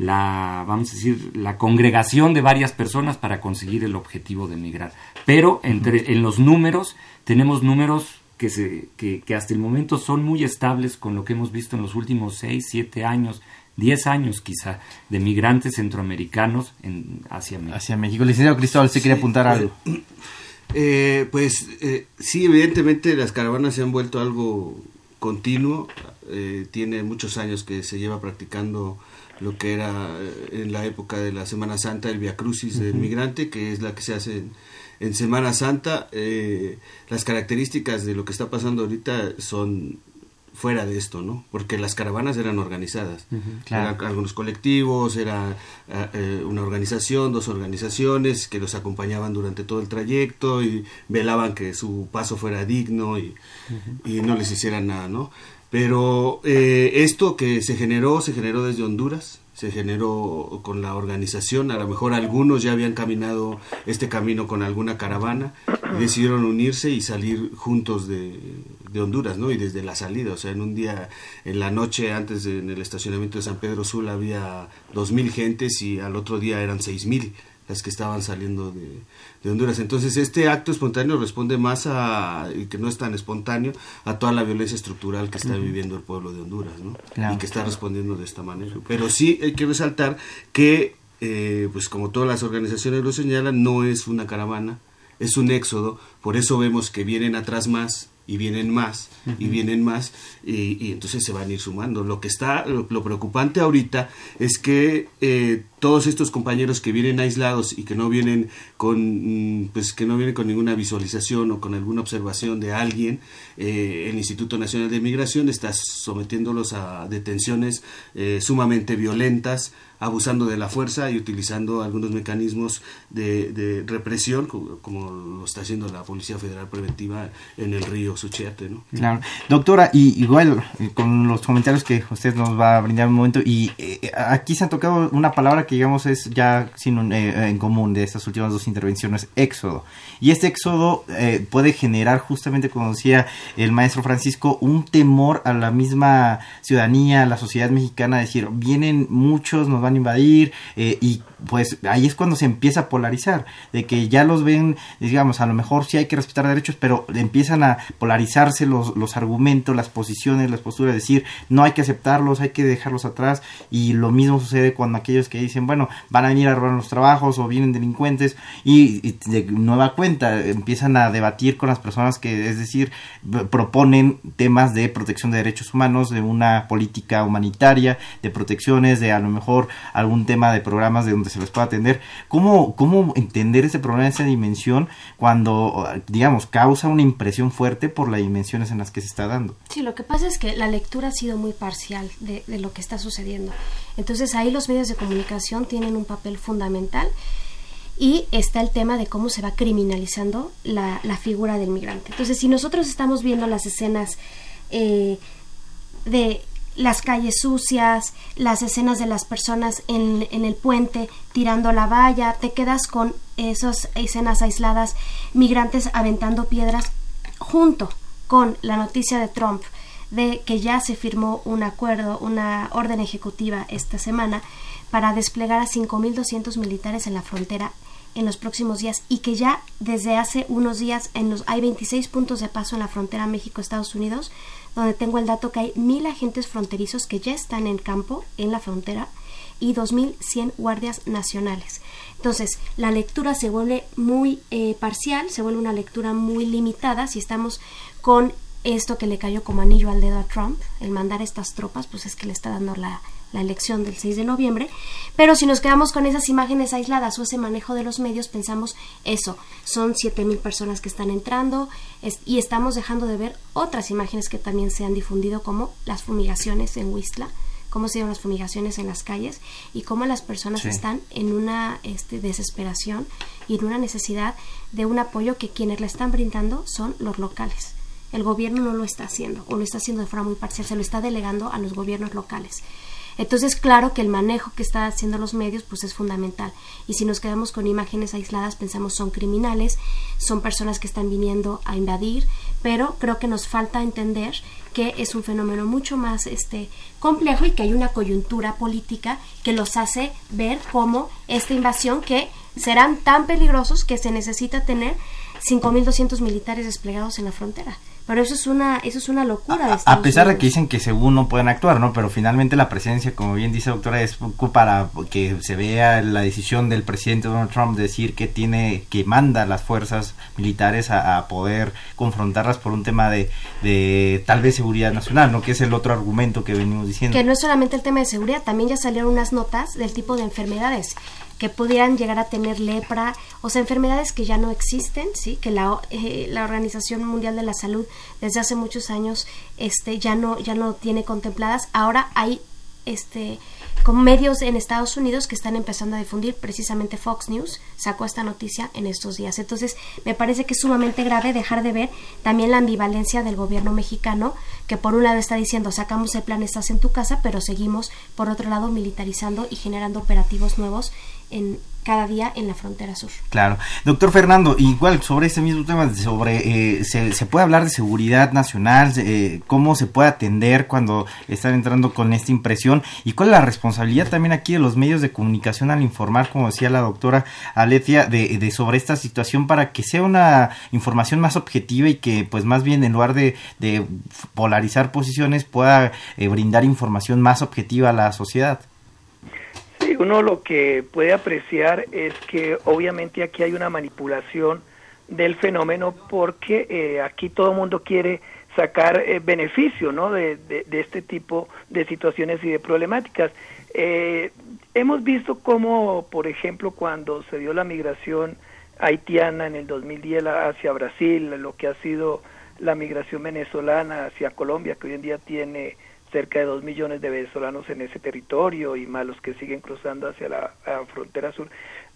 la, vamos a decir, la congregación de varias personas para conseguir el objetivo de emigrar. Pero entre, en los números, tenemos números que, se, que, que, hasta el momento son muy estables con lo que hemos visto en los últimos 6, 7 años, 10 años quizá, de migrantes centroamericanos en, hacia México. Hacia México. Licenciado Cristóbal, ¿se quiere apuntar algo? Eh, pues eh, sí, evidentemente las caravanas se han vuelto algo continuo. Eh, tiene muchos años que se lleva practicando lo que era eh, en la época de la Semana Santa el Via Crucis del migrante, que es la que se hace en, en Semana Santa. Eh, las características de lo que está pasando ahorita son fuera de esto, ¿no? Porque las caravanas eran organizadas, eran algunos colectivos, era eh, eh, una organización, dos organizaciones que los acompañaban durante todo el trayecto y velaban que su paso fuera digno y, y no les hicieran nada, ¿no? Pero esto que se generó, se generó desde Honduras, se generó con la organización, a lo mejor algunos ya habían caminado este camino con alguna caravana y decidieron unirse y salir juntos de, de, Honduras, ¿no? Y desde la salida, o sea, en un día, en la noche antes en el estacionamiento de San Pedro Sul había dos mil gentes y al otro día eran seis mil las que estaban saliendo de, de, Honduras. Entonces, este acto espontáneo responde más a, y que no es tan espontáneo, a toda la violencia estructural que está viviendo el pueblo de Honduras, ¿no? y que está respondiendo de esta manera. Pero sí hay que resaltar que, eh, pues como todas las organizaciones lo señalan, no es una caravana, es un éxodo, por eso vemos que vienen atrás más y vienen más y vienen más y, entonces se van a ir sumando. Lo que está, lo, preocupante ahorita es que eh, todos estos compañeros que vienen aislados y que no vienen con mm, pues que no vienen con ninguna visualización o con alguna observación de alguien, eh, el Instituto Nacional de Migración está sometiéndolos a detenciones eh, sumamente violentas, abusando de la fuerza y utilizando algunos mecanismos de, represión, como, lo está haciendo la Policía Federal Preventiva en el río Suchiate. ¿no? Claro. Doctora, y igual eh, con los comentarios que usted nos va a brindar un momento, y eh, aquí se ha tocado una palabra que digamos es ya sin eh, en común de estas últimas dos intervenciones, éxodo. Y este éxodo puede generar justamente, como decía el maestro Francisco, un temor a la misma ciudadanía, a la sociedad mexicana, decir, vienen muchos, nos van a invadir, y pues ahí es cuando se empieza a polarizar, de que ya los ven, digamos, a lo mejor sí hay que respetar derechos, pero empiezan a polarizarse los, los argumentos, las posiciones, las posturas, decir, no hay que aceptarlos, hay que dejarlos atrás, y lo mismo sucede cuando aquellos que dicen, bueno, van a venir a robar los trabajos o vienen delincuentes, y, de nueva cuenta empiezan a debatir con las personas que, es decir, proponen temas de protección de derechos humanos, de una política humanitaria, de protecciones, de a lo mejor algún tema de programas de donde se les pueda atender. ¿Cómo, cómo entender ese problema, esa dimensión, cuando, digamos, causa una impresión fuerte por las dimensiones en las que se está dando? Sí, lo que pasa es que la lectura ha sido muy parcial de, lo que está sucediendo. Entonces ahí los medios de comunicación tienen un papel fundamental y está el tema de cómo se va criminalizando la, figura del migrante. Entonces, si nosotros estamos viendo las escenas eh, de las calles sucias, las escenas de las personas en, en, el puente tirando la valla, te quedas con esas escenas aisladas, migrantes aventando piedras, junto con la noticia de Trump de que ya se firmó un acuerdo, una orden ejecutiva esta semana para desplegar a 5.200 militares en la frontera en los próximos días y que ya desde hace unos días en los, hay 26 puntos de paso en la frontera México-Estados Unidos donde tengo el dato que hay mil agentes fronterizos que ya están en campo en la frontera y 2.100 guardias nacionales. Entonces, la lectura se vuelve muy eh, parcial, se vuelve una lectura muy limitada si estamos con esto que le cayó como anillo al dedo a Trump, el mandar estas tropas, pues es que le está dando la, la elección del 6 de noviembre, pero si nos quedamos con esas imágenes aisladas o ese manejo de los medios, pensamos eso, son 7.000 personas que están entrando y estamos dejando de ver otras imágenes que también se han difundido como las fumigaciones en Huistla, cómo se dieron las fumigaciones en las calles y cómo las personas están en una este, desesperación y en una necesidad de un apoyo que quienes le están brindando son los locales. El gobierno no lo está haciendo o lo está haciendo de forma muy parcial, se lo está delegando a los gobiernos locales. Entonces, claro que el manejo que están haciendo los medios pues es fundamental. Y si nos quedamos con imágenes aisladas, pensamos son criminales, son personas que están viniendo a invadir, pero creo que nos falta entender que es un fenómeno mucho más este complejo y que hay una coyuntura política que los hace ver como esta invasión que serán tan peligrosos que se necesita tener 5.200 militares desplegados en la frontera. Pero eso es una, eso es una locura. a, pesar de que dicen que según no pueden actuar, ¿no? Pero finalmente la presencia, como bien dice doctora, es para que se vea la decisión del presidente Donald Trump de decir que tiene, que manda a las fuerzas militares a, poder confrontarlas por un tema de, de tal vez seguridad nacional, ¿no? Que es el otro argumento que venimos diciendo. Que no es solamente el tema de seguridad, también ya salieron unas notas del tipo de enfermedades que pudieran llegar a tener lepra, o sea, enfermedades que ya no existen, sí, que la, eh, la Organización Mundial de la Salud desde hace muchos años este ya no ya no tiene contempladas. Ahora hay este con medios en Estados Unidos que están empezando a difundir, precisamente Fox News sacó esta noticia en estos días. Entonces, me parece que es sumamente grave dejar de ver también la ambivalencia del gobierno mexicano, que por un lado está diciendo sacamos el plan, estás en tu casa, pero seguimos por otro lado militarizando y generando operativos nuevos en cada día en la frontera sur. Claro. Doctor Fernando, igual sobre este mismo tema, sobre eh, se, puede hablar de seguridad nacional, eh, cómo se puede atender cuando están entrando con esta impresión y cuál es la responsabilidad también aquí de los medios de comunicación al informar, como decía la doctora Aletia, de, sobre esta situación para que sea una información más objetiva y que pues más bien en lugar de, de polarizar posiciones pueda eh, brindar información más objetiva a la sociedad uno lo que puede apreciar es que obviamente aquí hay una manipulación del fenómeno porque eh, aquí todo el mundo quiere sacar eh, beneficio ¿no? De, de, este tipo de situaciones y de problemáticas. Eh, hemos visto cómo, por ejemplo, cuando se dio la migración haitiana en el 2010 hacia Brasil, lo que ha sido la migración venezolana hacia Colombia, que hoy en día tiene cerca de dos millones de venezolanos en ese territorio y más los que siguen cruzando hacia la, frontera sur,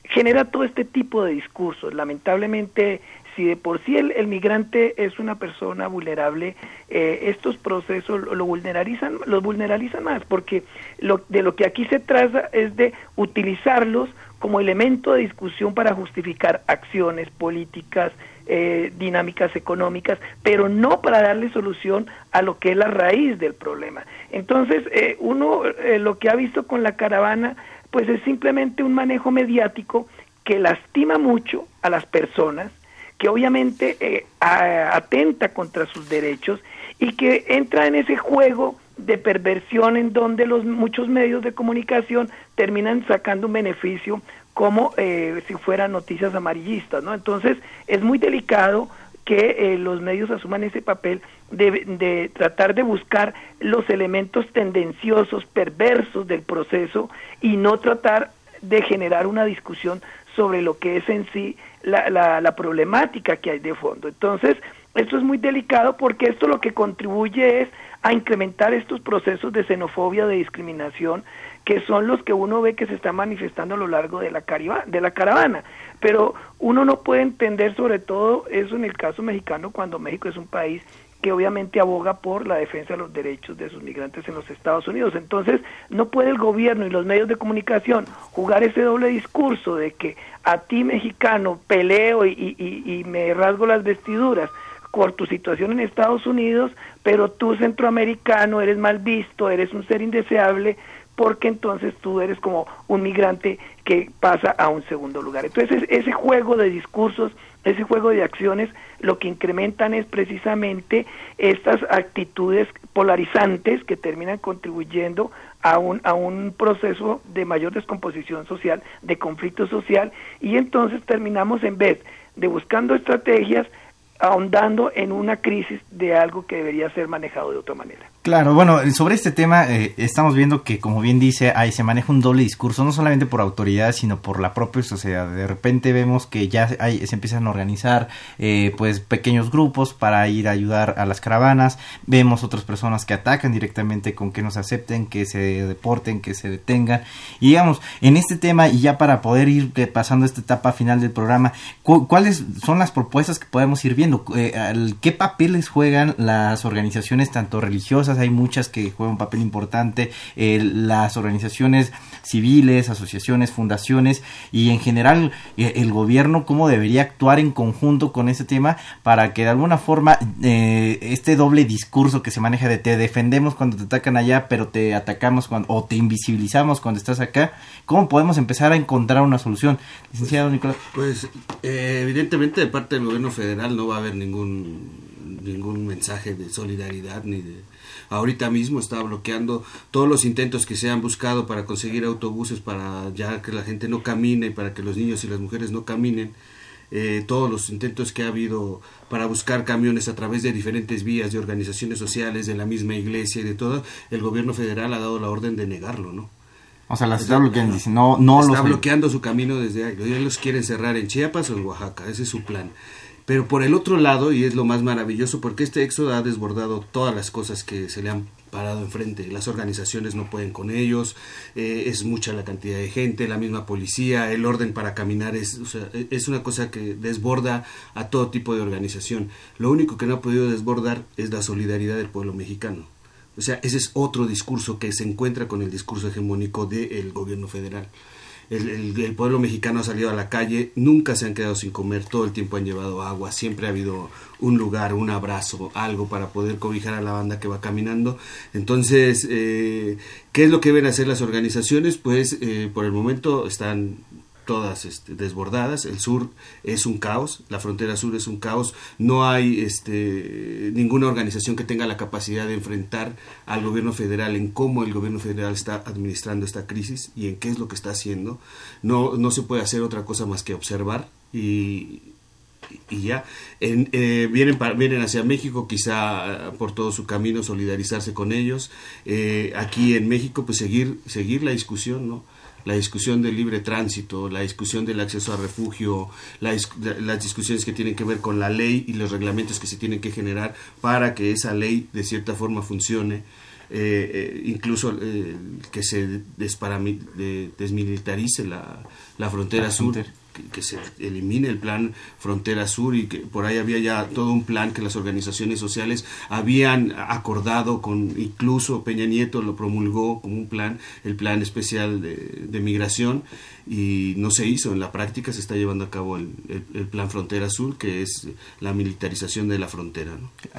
genera todo este tipo de discursos. Lamentablemente, si de por sí el, migrante es una persona vulnerable, eh, estos procesos lo, vulneralizan, los vulneralizan más, porque lo, de lo que aquí se trata es de utilizarlos como elemento de discusión para justificar acciones políticas, eh, dinámicas económicas, pero no para darle solución a lo que es la raíz del problema. Entonces, eh, uno eh, lo que ha visto con la caravana, pues es simplemente un manejo mediático que lastima mucho a las personas, que obviamente atenta contra sus derechos y que entra en ese juego de perversión en donde los muchos medios de comunicación terminan sacando un beneficio como eh, si fueran noticias amarillistas, ¿no? Entonces es muy delicado que eh, los medios asuman ese papel de, de, tratar de buscar los elementos tendenciosos, perversos del proceso y no tratar de generar una discusión sobre lo que es en sí la, la, la problemática que hay de fondo. Entonces, esto es muy delicado porque esto lo que contribuye es a incrementar estos procesos de xenofobia, de discriminación, que son los que uno ve que se están manifestando a lo largo de la, de la caravana. Pero uno no puede entender sobre todo eso en el caso mexicano cuando México es un país que obviamente aboga por la defensa de los derechos de sus migrantes en los Estados Unidos. Entonces, no puede el gobierno y los medios de comunicación jugar ese doble discurso de que a ti mexicano peleo y, y me rasgo las vestiduras por tu situación en Estados Unidos, pero tú centroamericano eres mal visto, eres un ser indeseable, porque entonces tú eres como un migrante que pasa a un segundo lugar. Entonces ese juego de discursos ese juego de acciones lo que incrementan es precisamente estas actitudes polarizantes que terminan contribuyendo a un, a un proceso de mayor descomposición social, de conflicto social, y entonces terminamos en vez de buscando estrategias, ahondando en una crisis de algo que debería ser manejado de otra manera. Claro, bueno, sobre este tema eh, estamos viendo que, como bien dice, ahí se maneja un doble discurso, no solamente por autoridades, sino por la propia sociedad. De repente vemos que ya hay, se empiezan a organizar eh, pues pequeños grupos para ir a ayudar a las caravanas. Vemos otras personas que atacan directamente con que nos acepten, que se deporten, que se detengan. Y digamos, en este tema, y ya para poder ir eh, pasando esta etapa final del programa, ¿cuáles son las propuestas que podemos ir viendo? ¿Qué papeles juegan las organizaciones tanto religiosas? Hay muchas que juegan un papel importante, eh, las organizaciones civiles, asociaciones, fundaciones y en general eh, el gobierno cómo debería actuar en conjunto con ese tema para que de alguna forma eh, este doble discurso que se maneja de te defendemos cuando te atacan allá, pero te atacamos cuando, o te invisibilizamos cuando estás acá, ¿cómo podemos empezar a encontrar una solución? Licenciado Nicolás. Pues evidentemente de parte del gobierno federal no va a haber ningún ningún mensaje de solidaridad ni de ahorita mismo está bloqueando todos los intentos que se han buscado para conseguir autobuses para ya que la gente no camine, para que los niños y las mujeres no caminen. Eh, todos los intentos que ha habido para buscar camiones a través de diferentes vías de organizaciones sociales, de la misma iglesia y de todo, el gobierno federal ha dado la orden de negarlo, ¿no? O sea, las está bloqueando, no, no está bloqueando su camino desde ahí. Ellos los quieren cerrar en Chiapas o en Oaxaca, ese es su plan. Pero por el otro lado, y es lo más maravilloso, porque este éxodo ha desbordado todas las cosas que se le han parado enfrente. Las organizaciones no pueden con ellos, eh, es mucha la cantidad de gente, la misma policía, el orden para caminar es, es una cosa que desborda a todo tipo de organización. Lo único que no ha podido desbordar es la solidaridad del pueblo mexicano. O sea, ese es otro discurso que se encuentra con el discurso hegemónico del gobierno federal el, pueblo mexicano ha salido a la calle, nunca se han quedado sin comer, todo el tiempo han llevado agua, siempre ha habido un lugar, un abrazo, algo para poder cobijar a la banda que va caminando. Entonces, eh, ¿qué es lo que deben hacer las organizaciones? Pues eh, por el momento están todas este, desbordadas, el sur es un caos, la frontera sur es un caos, no hay este, ninguna organización que tenga la capacidad de enfrentar al gobierno federal en cómo el gobierno federal está administrando esta crisis y en qué es lo que está haciendo, no, no se puede hacer otra cosa más que observar y, ya. Eh, vienen vienen hacia México quizá por todo su camino solidarizarse con ellos. Eh, aquí en México pues seguir seguir la discusión no la discusión del libre tránsito, la discusión del acceso a refugio, las discusiones que tienen que ver con la ley y los reglamentos que se tienen que generar para que esa ley de cierta forma funcione. Eh, eh, incluso eh, que se desmilitarice la, la frontera sur que, se elimine el plan Frontera Sur y que por ahí había ya todo un plan que las organizaciones sociales habían acordado con incluso Peña Nieto lo promulgó como un plan, el plan especial de, migración y no se hizo. En la práctica se está llevando a cabo el, el, plan Frontera Sur, que es la militarización de la frontera.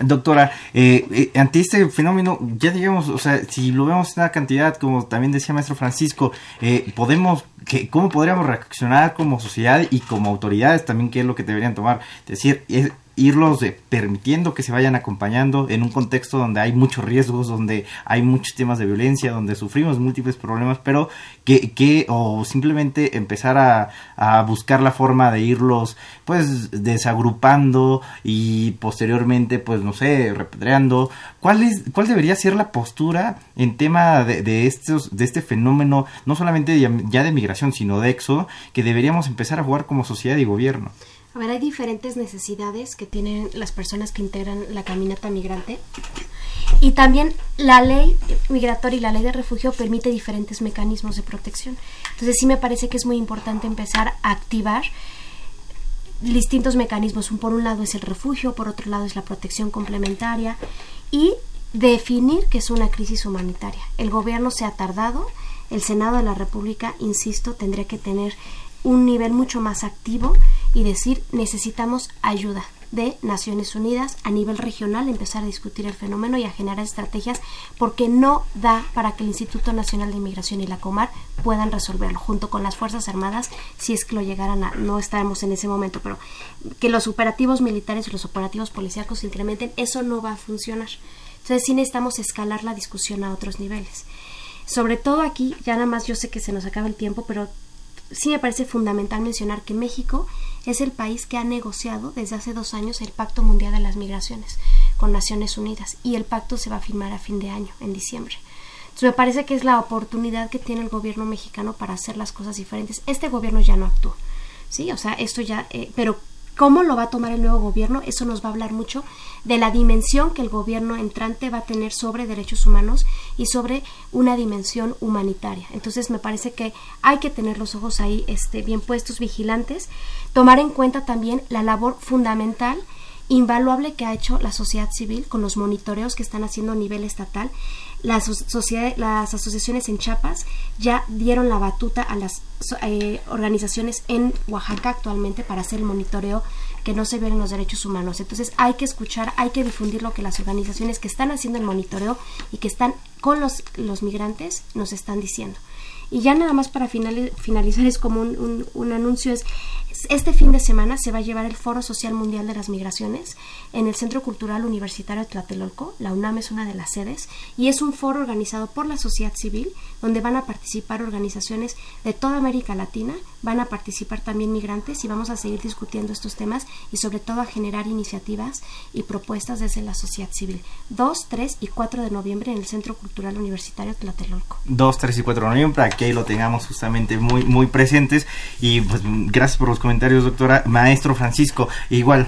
Doctora, eh, eh, ante este fenómeno, ya digamos, o sea, si lo vemos en una cantidad, como también decía maestro Francisco, eh, podemos, que, ¿cómo podríamos reaccionar como sociedad y como autoridades también, qué es lo que deberían tomar? Es decir, es, irlos de, permitiendo que se vayan acompañando en un contexto donde hay muchos riesgos, donde hay muchos temas de violencia, donde sufrimos múltiples problemas, pero que, que o simplemente empezar a, a buscar la forma de irlos pues desagrupando y posteriormente pues no sé, repedreando. ¿Cuál, es, ¿Cuál debería ser la postura en tema de, de, estos, de este fenómeno, no solamente ya de migración, sino de éxodo, que deberíamos empezar a jugar como sociedad y gobierno? A ver, hay diferentes necesidades que tienen las personas que integran la caminata migrante. Y también la ley migratoria y la ley de refugio permite diferentes mecanismos de protección. Entonces sí me parece que es muy importante empezar a activar distintos mecanismos. Por un lado es el refugio, por otro lado es la protección complementaria y definir que es una crisis humanitaria. El gobierno se ha tardado, el Senado de la República, insisto, tendría que tener un nivel mucho más activo y decir necesitamos ayuda. de Naciones Unidas a nivel regional, empezar a discutir el fenómeno y a generar estrategias, porque no da para que el Instituto Nacional de Inmigración y la Comar puedan resolverlo, junto con las Fuerzas Armadas, si es que lo llegaran a, no estaremos en ese momento, pero que los operativos militares y los operativos policíacos se incrementen, eso no va a funcionar. Entonces sí necesitamos escalar la discusión a otros niveles. Sobre todo aquí, ya nada más yo sé que se nos acaba el tiempo, pero sí me parece fundamental mencionar que México es el país que ha negociado desde hace dos años el Pacto Mundial de las Migraciones con Naciones Unidas y el pacto se va a firmar a fin de año, en diciembre. Me parece que es la oportunidad que tiene el gobierno mexicano para hacer las cosas diferentes. Este gobierno ya no actuó, sí, o sea, esto ya, eh, pero cómo lo va a tomar el nuevo gobierno, eso nos va a hablar mucho de la dimensión que el gobierno entrante va a tener sobre derechos humanos y sobre una dimensión humanitaria. Entonces me parece que hay que tener los ojos ahí este, bien puestos, vigilantes, tomar en cuenta también la labor fundamental invaluable que ha hecho la sociedad civil con los monitoreos que están haciendo a nivel estatal. Las, las asociaciones en Chiapas ya dieron la batuta a las eh, organizaciones en Oaxaca actualmente para hacer el monitoreo que no se violen los derechos humanos. Entonces hay que escuchar, hay que difundir lo que las organizaciones que están haciendo el monitoreo y que están con los, los migrantes nos están diciendo. Y ya nada más para finalizar es como un, un anuncio, es este fin de semana se va a llevar el Foro Social Mundial de las Migraciones en el Centro Cultural Universitario de Tlatelolco. La UNAM es una de las sedes y es un foro organizado por la sociedad civil donde van a participar organizaciones de toda América Latina, van a participar también migrantes y vamos a seguir discutiendo estos temas y sobre todo a generar iniciativas y propuestas desde la sociedad civil. 2, 3 y 4 de noviembre en el Centro Cultural Universitario de Tlatelolco. 2, 3 y 4 de noviembre, para que lo tengamos justamente muy, muy presentes y pues gracias por los comentarios, doctora. Maestro Francisco, igual,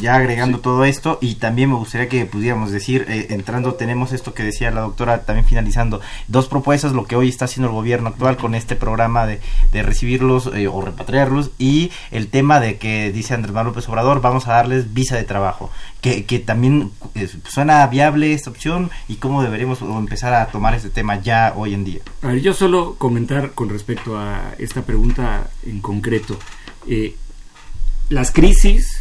ya agregando todo esto, y también me gustaría que pudiéramos decir, eh, entrando, tenemos esto que decía la doctora, también finalizando, dos propuestas, lo que hoy está haciendo el gobierno actual con este programa de, de recibirlos eh, o repatriarlos, y el tema de que dice Andrés Manuel López Obrador, vamos a darles visa de trabajo, que, que también eh, suena viable esta opción, y cómo deberíamos empezar a tomar este tema ya hoy en día. A ver, yo solo comentar con respecto a esta pregunta en concreto. Eh, las crisis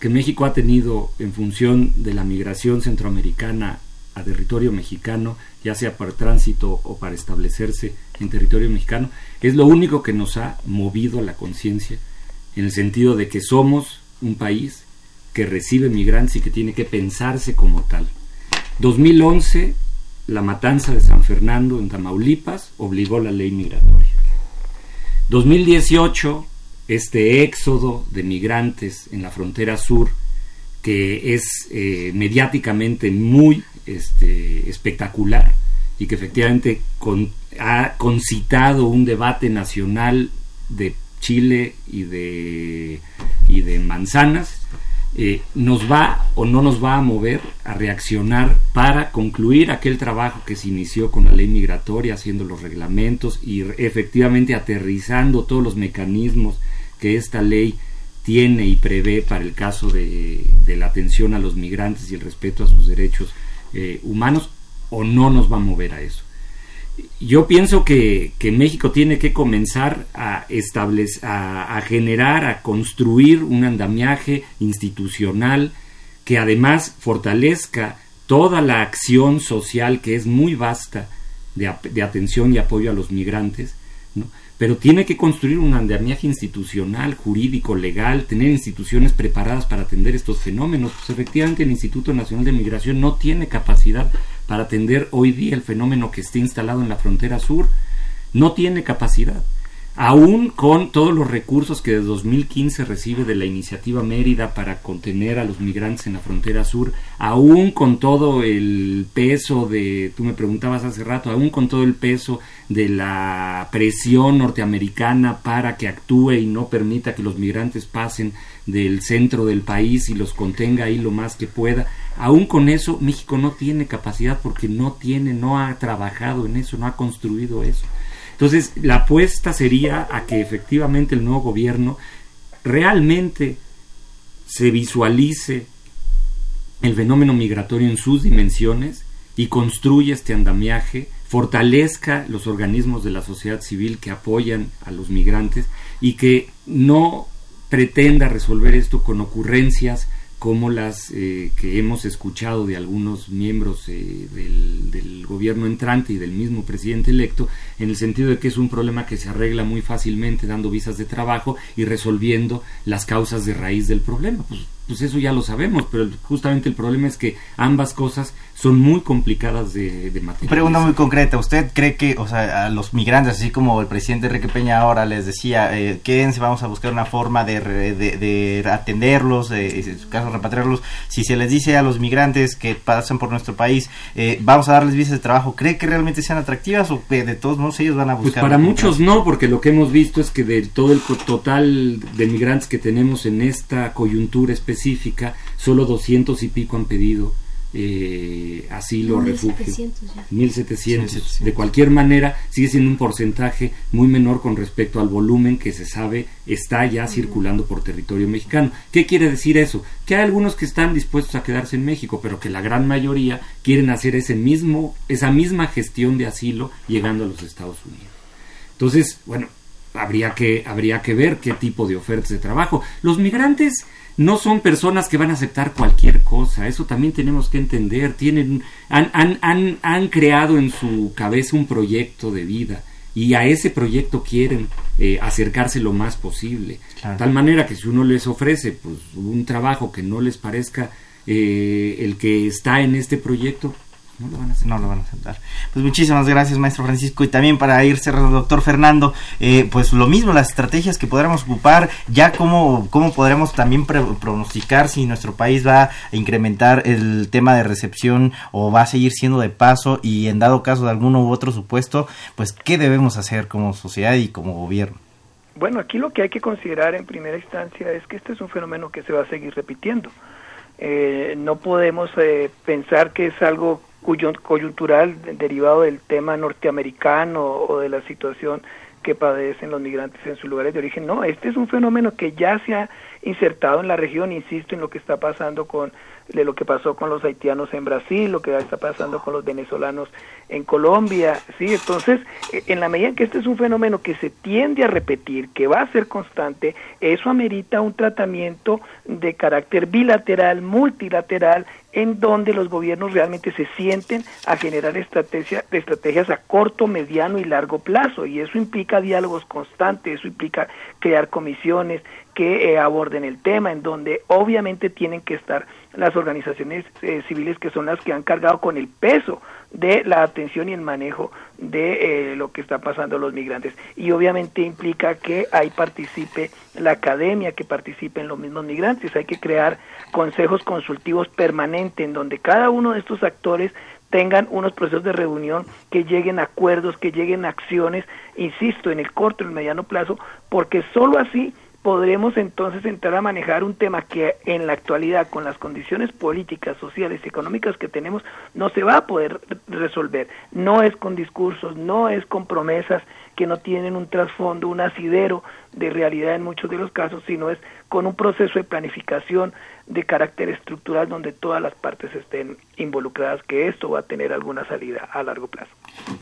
que México ha tenido en función de la migración centroamericana a territorio mexicano, ya sea para tránsito o para establecerse en territorio mexicano, es lo único que nos ha movido la conciencia, en el sentido de que somos un país que recibe migrantes y que tiene que pensarse como tal. 2011, la matanza de San Fernando en Tamaulipas obligó la ley migratoria. 2018, este éxodo de migrantes en la frontera sur, que es eh, mediáticamente muy este, espectacular y que efectivamente ha concitado un debate nacional de Chile y de, y de manzanas, eh, nos va o no nos va a mover a reaccionar para concluir aquel trabajo que se inició con la ley migratoria, haciendo los reglamentos y efectivamente aterrizando todos los mecanismos que esta ley tiene y prevé para el caso de, la atención a los migrantes y el respeto a sus derechos eh, humanos o no nos va a mover a eso. Yo pienso que, México tiene que comenzar a establecer, a, generar, a construir un andamiaje institucional que además fortalezca toda la acción social que es muy vasta de, atención y apoyo a los migrantes. Pero tiene que construir un andamiaje institucional, jurídico, legal, tener instituciones preparadas para atender estos fenómenos. Pues efectivamente el Instituto Nacional de Migración no tiene capacidad para atender hoy día el fenómeno que está instalado en la frontera sur. No tiene capacidad aún con todos los recursos que desde 2015 recibe de la iniciativa Mérida para contener a los migrantes en la frontera sur, aún con todo el peso de, tú me preguntabas hace rato, aún con todo el peso de la presión norteamericana para que actúe y no permita que los migrantes pasen del centro del país y los contenga ahí lo más que pueda, aún con eso México no tiene capacidad porque no tiene, no ha trabajado en eso, no ha construido eso. Entonces, la apuesta sería a que efectivamente el nuevo gobierno realmente se visualice el fenómeno migratorio en sus dimensiones y construya este andamiaje, fortalezca los organismos de la sociedad civil que apoyan a los migrantes y que no pretenda resolver esto con ocurrencias como las eh, que hemos escuchado de algunos miembros eh, del, gobierno entrante y del mismo presidente electo, en el sentido de que es un problema que se arregla muy fácilmente dando visas de trabajo y resolviendo las causas de raíz del problema. Pues, pues eso ya lo sabemos, pero justamente el problema es que ambas cosas son muy complicadas de, de materializar. Pregunta muy concreta, ¿usted cree que, o sea, a los migrantes, así como el presidente Enrique Peña ahora les decía, eh, quédense, vamos a buscar una forma de, de, de atenderlos, de, en su caso repatriarlos, si se les dice a los migrantes que pasan por nuestro país, eh, vamos a darles visas de trabajo, ¿cree que realmente sean atractivas o que de todos modos ellos van a buscar? Pues para muchos no, porque lo que hemos visto es que de todo el total de migrantes que tenemos en esta coyuntura específica, solo 200 y pico han pedido eh, asilo, 1700 refugio. 1700. De cualquier manera, sigue siendo un porcentaje muy menor con respecto al volumen que se sabe está ya circulando por territorio mexicano. ¿Qué quiere decir eso? Que hay algunos que están dispuestos a quedarse en México, pero que la gran mayoría quieren hacer ese mismo, esa misma gestión de asilo llegando a los Estados Unidos. Entonces, bueno, habría que, habría que ver qué tipo de ofertas de trabajo. Los migrantes no son personas que van a aceptar cualquier cosa, eso también tenemos que entender, tienen, han, han, han, han creado en su cabeza un proyecto de vida y a ese proyecto quieren eh, acercarse lo más posible. Claro. Tal manera que si uno les ofrece pues, un trabajo que no les parezca eh, el que está en este proyecto, no lo van a. No aceptar. Pues muchísimas gracias, maestro Francisco. Y también para ir cerrando, doctor Fernando, eh, pues lo mismo, las estrategias que podremos ocupar, ya cómo, cómo podremos también pronosticar si nuestro país va a incrementar el tema de recepción o va a seguir siendo de paso y en dado caso de alguno u otro supuesto, pues qué debemos hacer como sociedad y como gobierno. Bueno, aquí lo que hay que considerar en primera instancia es que este es un fenómeno que se va a seguir repitiendo. Eh, no podemos eh, pensar que es algo coyuntural derivado del tema norteamericano o de la situación que padecen los migrantes en sus lugares de origen. No, este es un fenómeno que ya se ha insertado en la región, insisto en lo que está pasando con de lo que pasó con los haitianos en Brasil, lo que está pasando con los venezolanos en Colombia, sí, entonces en la medida en que este es un fenómeno que se tiende a repetir, que va a ser constante, eso amerita un tratamiento de carácter bilateral, multilateral, en donde los gobiernos realmente se sienten a generar estrategia, estrategias a corto, mediano y largo plazo, y eso implica diálogos constantes, eso implica crear comisiones que eh, aborden el tema, en donde obviamente tienen que estar las organizaciones eh, civiles que son las que han cargado con el peso de la atención y el manejo de eh, lo que está pasando los migrantes. Y obviamente implica que ahí participe la academia, que participen los mismos migrantes. Hay que crear consejos consultivos permanentes en donde cada uno de estos actores tengan unos procesos de reunión que lleguen a acuerdos, que lleguen a acciones, insisto, en el corto y el mediano plazo, porque sólo así podremos entonces entrar a manejar un tema que en la actualidad, con las condiciones políticas, sociales y económicas que tenemos, no se va a poder resolver. No es con discursos, no es con promesas que no tienen un trasfondo, un asidero de realidad en muchos de los casos, sino es con un proceso de planificación de carácter estructural donde todas las partes estén involucradas, que esto va a tener alguna salida a largo plazo.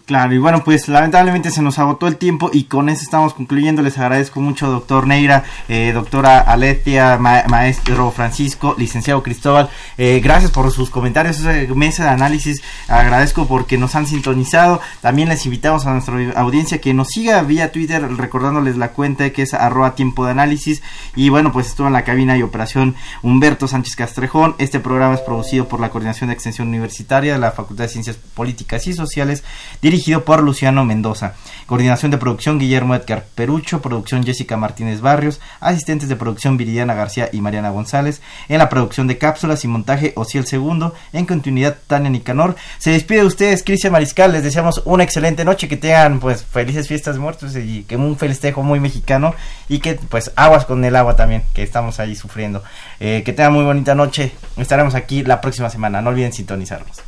Claro, y bueno, pues lamentablemente se nos agotó el tiempo y con eso estamos concluyendo. Les agradezco mucho, doctor Neira, eh, doctora Aletia, ma maestro Francisco, licenciado Cristóbal. Eh, gracias por sus comentarios, esa mesa de análisis. Agradezco porque nos han sintonizado. También les invitamos a nuestra audiencia que nos siga vía Twitter, recordándoles la cuenta que es arroba tiempo de análisis. Y bueno, pues estuvo en la cabina y operación Humberto Sánchez Castrejón. Este programa es producido por la Coordinación de Extensión Universitaria de la Facultad de Ciencias Políticas y Sociales dirigido por Luciano Mendoza. Coordinación de producción Guillermo Edgar Perucho, producción Jessica Martínez Barrios, asistentes de producción Viridiana García y Mariana González, en la producción de cápsulas y montaje Ociel Segundo, en continuidad Tania Nicanor. Se despide de ustedes Cristian Mariscal, les deseamos una excelente noche, que tengan pues felices fiestas muertos y que un festejo muy mexicano y que pues aguas con el agua también, que estamos ahí sufriendo. Eh, que tengan muy bonita noche, estaremos aquí la próxima semana, no olviden sintonizarnos.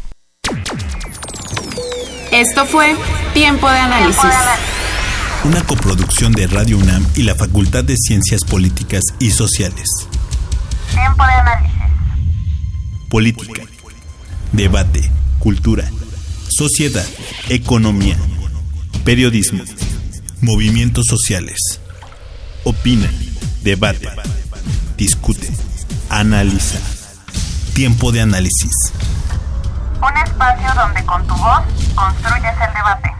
Esto fue Tiempo de Análisis. Una coproducción de Radio UNAM y la Facultad de Ciencias Políticas y Sociales. Tiempo de análisis. Política. Debate. Cultura. Sociedad. Economía. Periodismo. Movimientos sociales. Opina debate, discute, analiza. Tiempo de análisis. Un espacio donde con tu voz construyes el debate.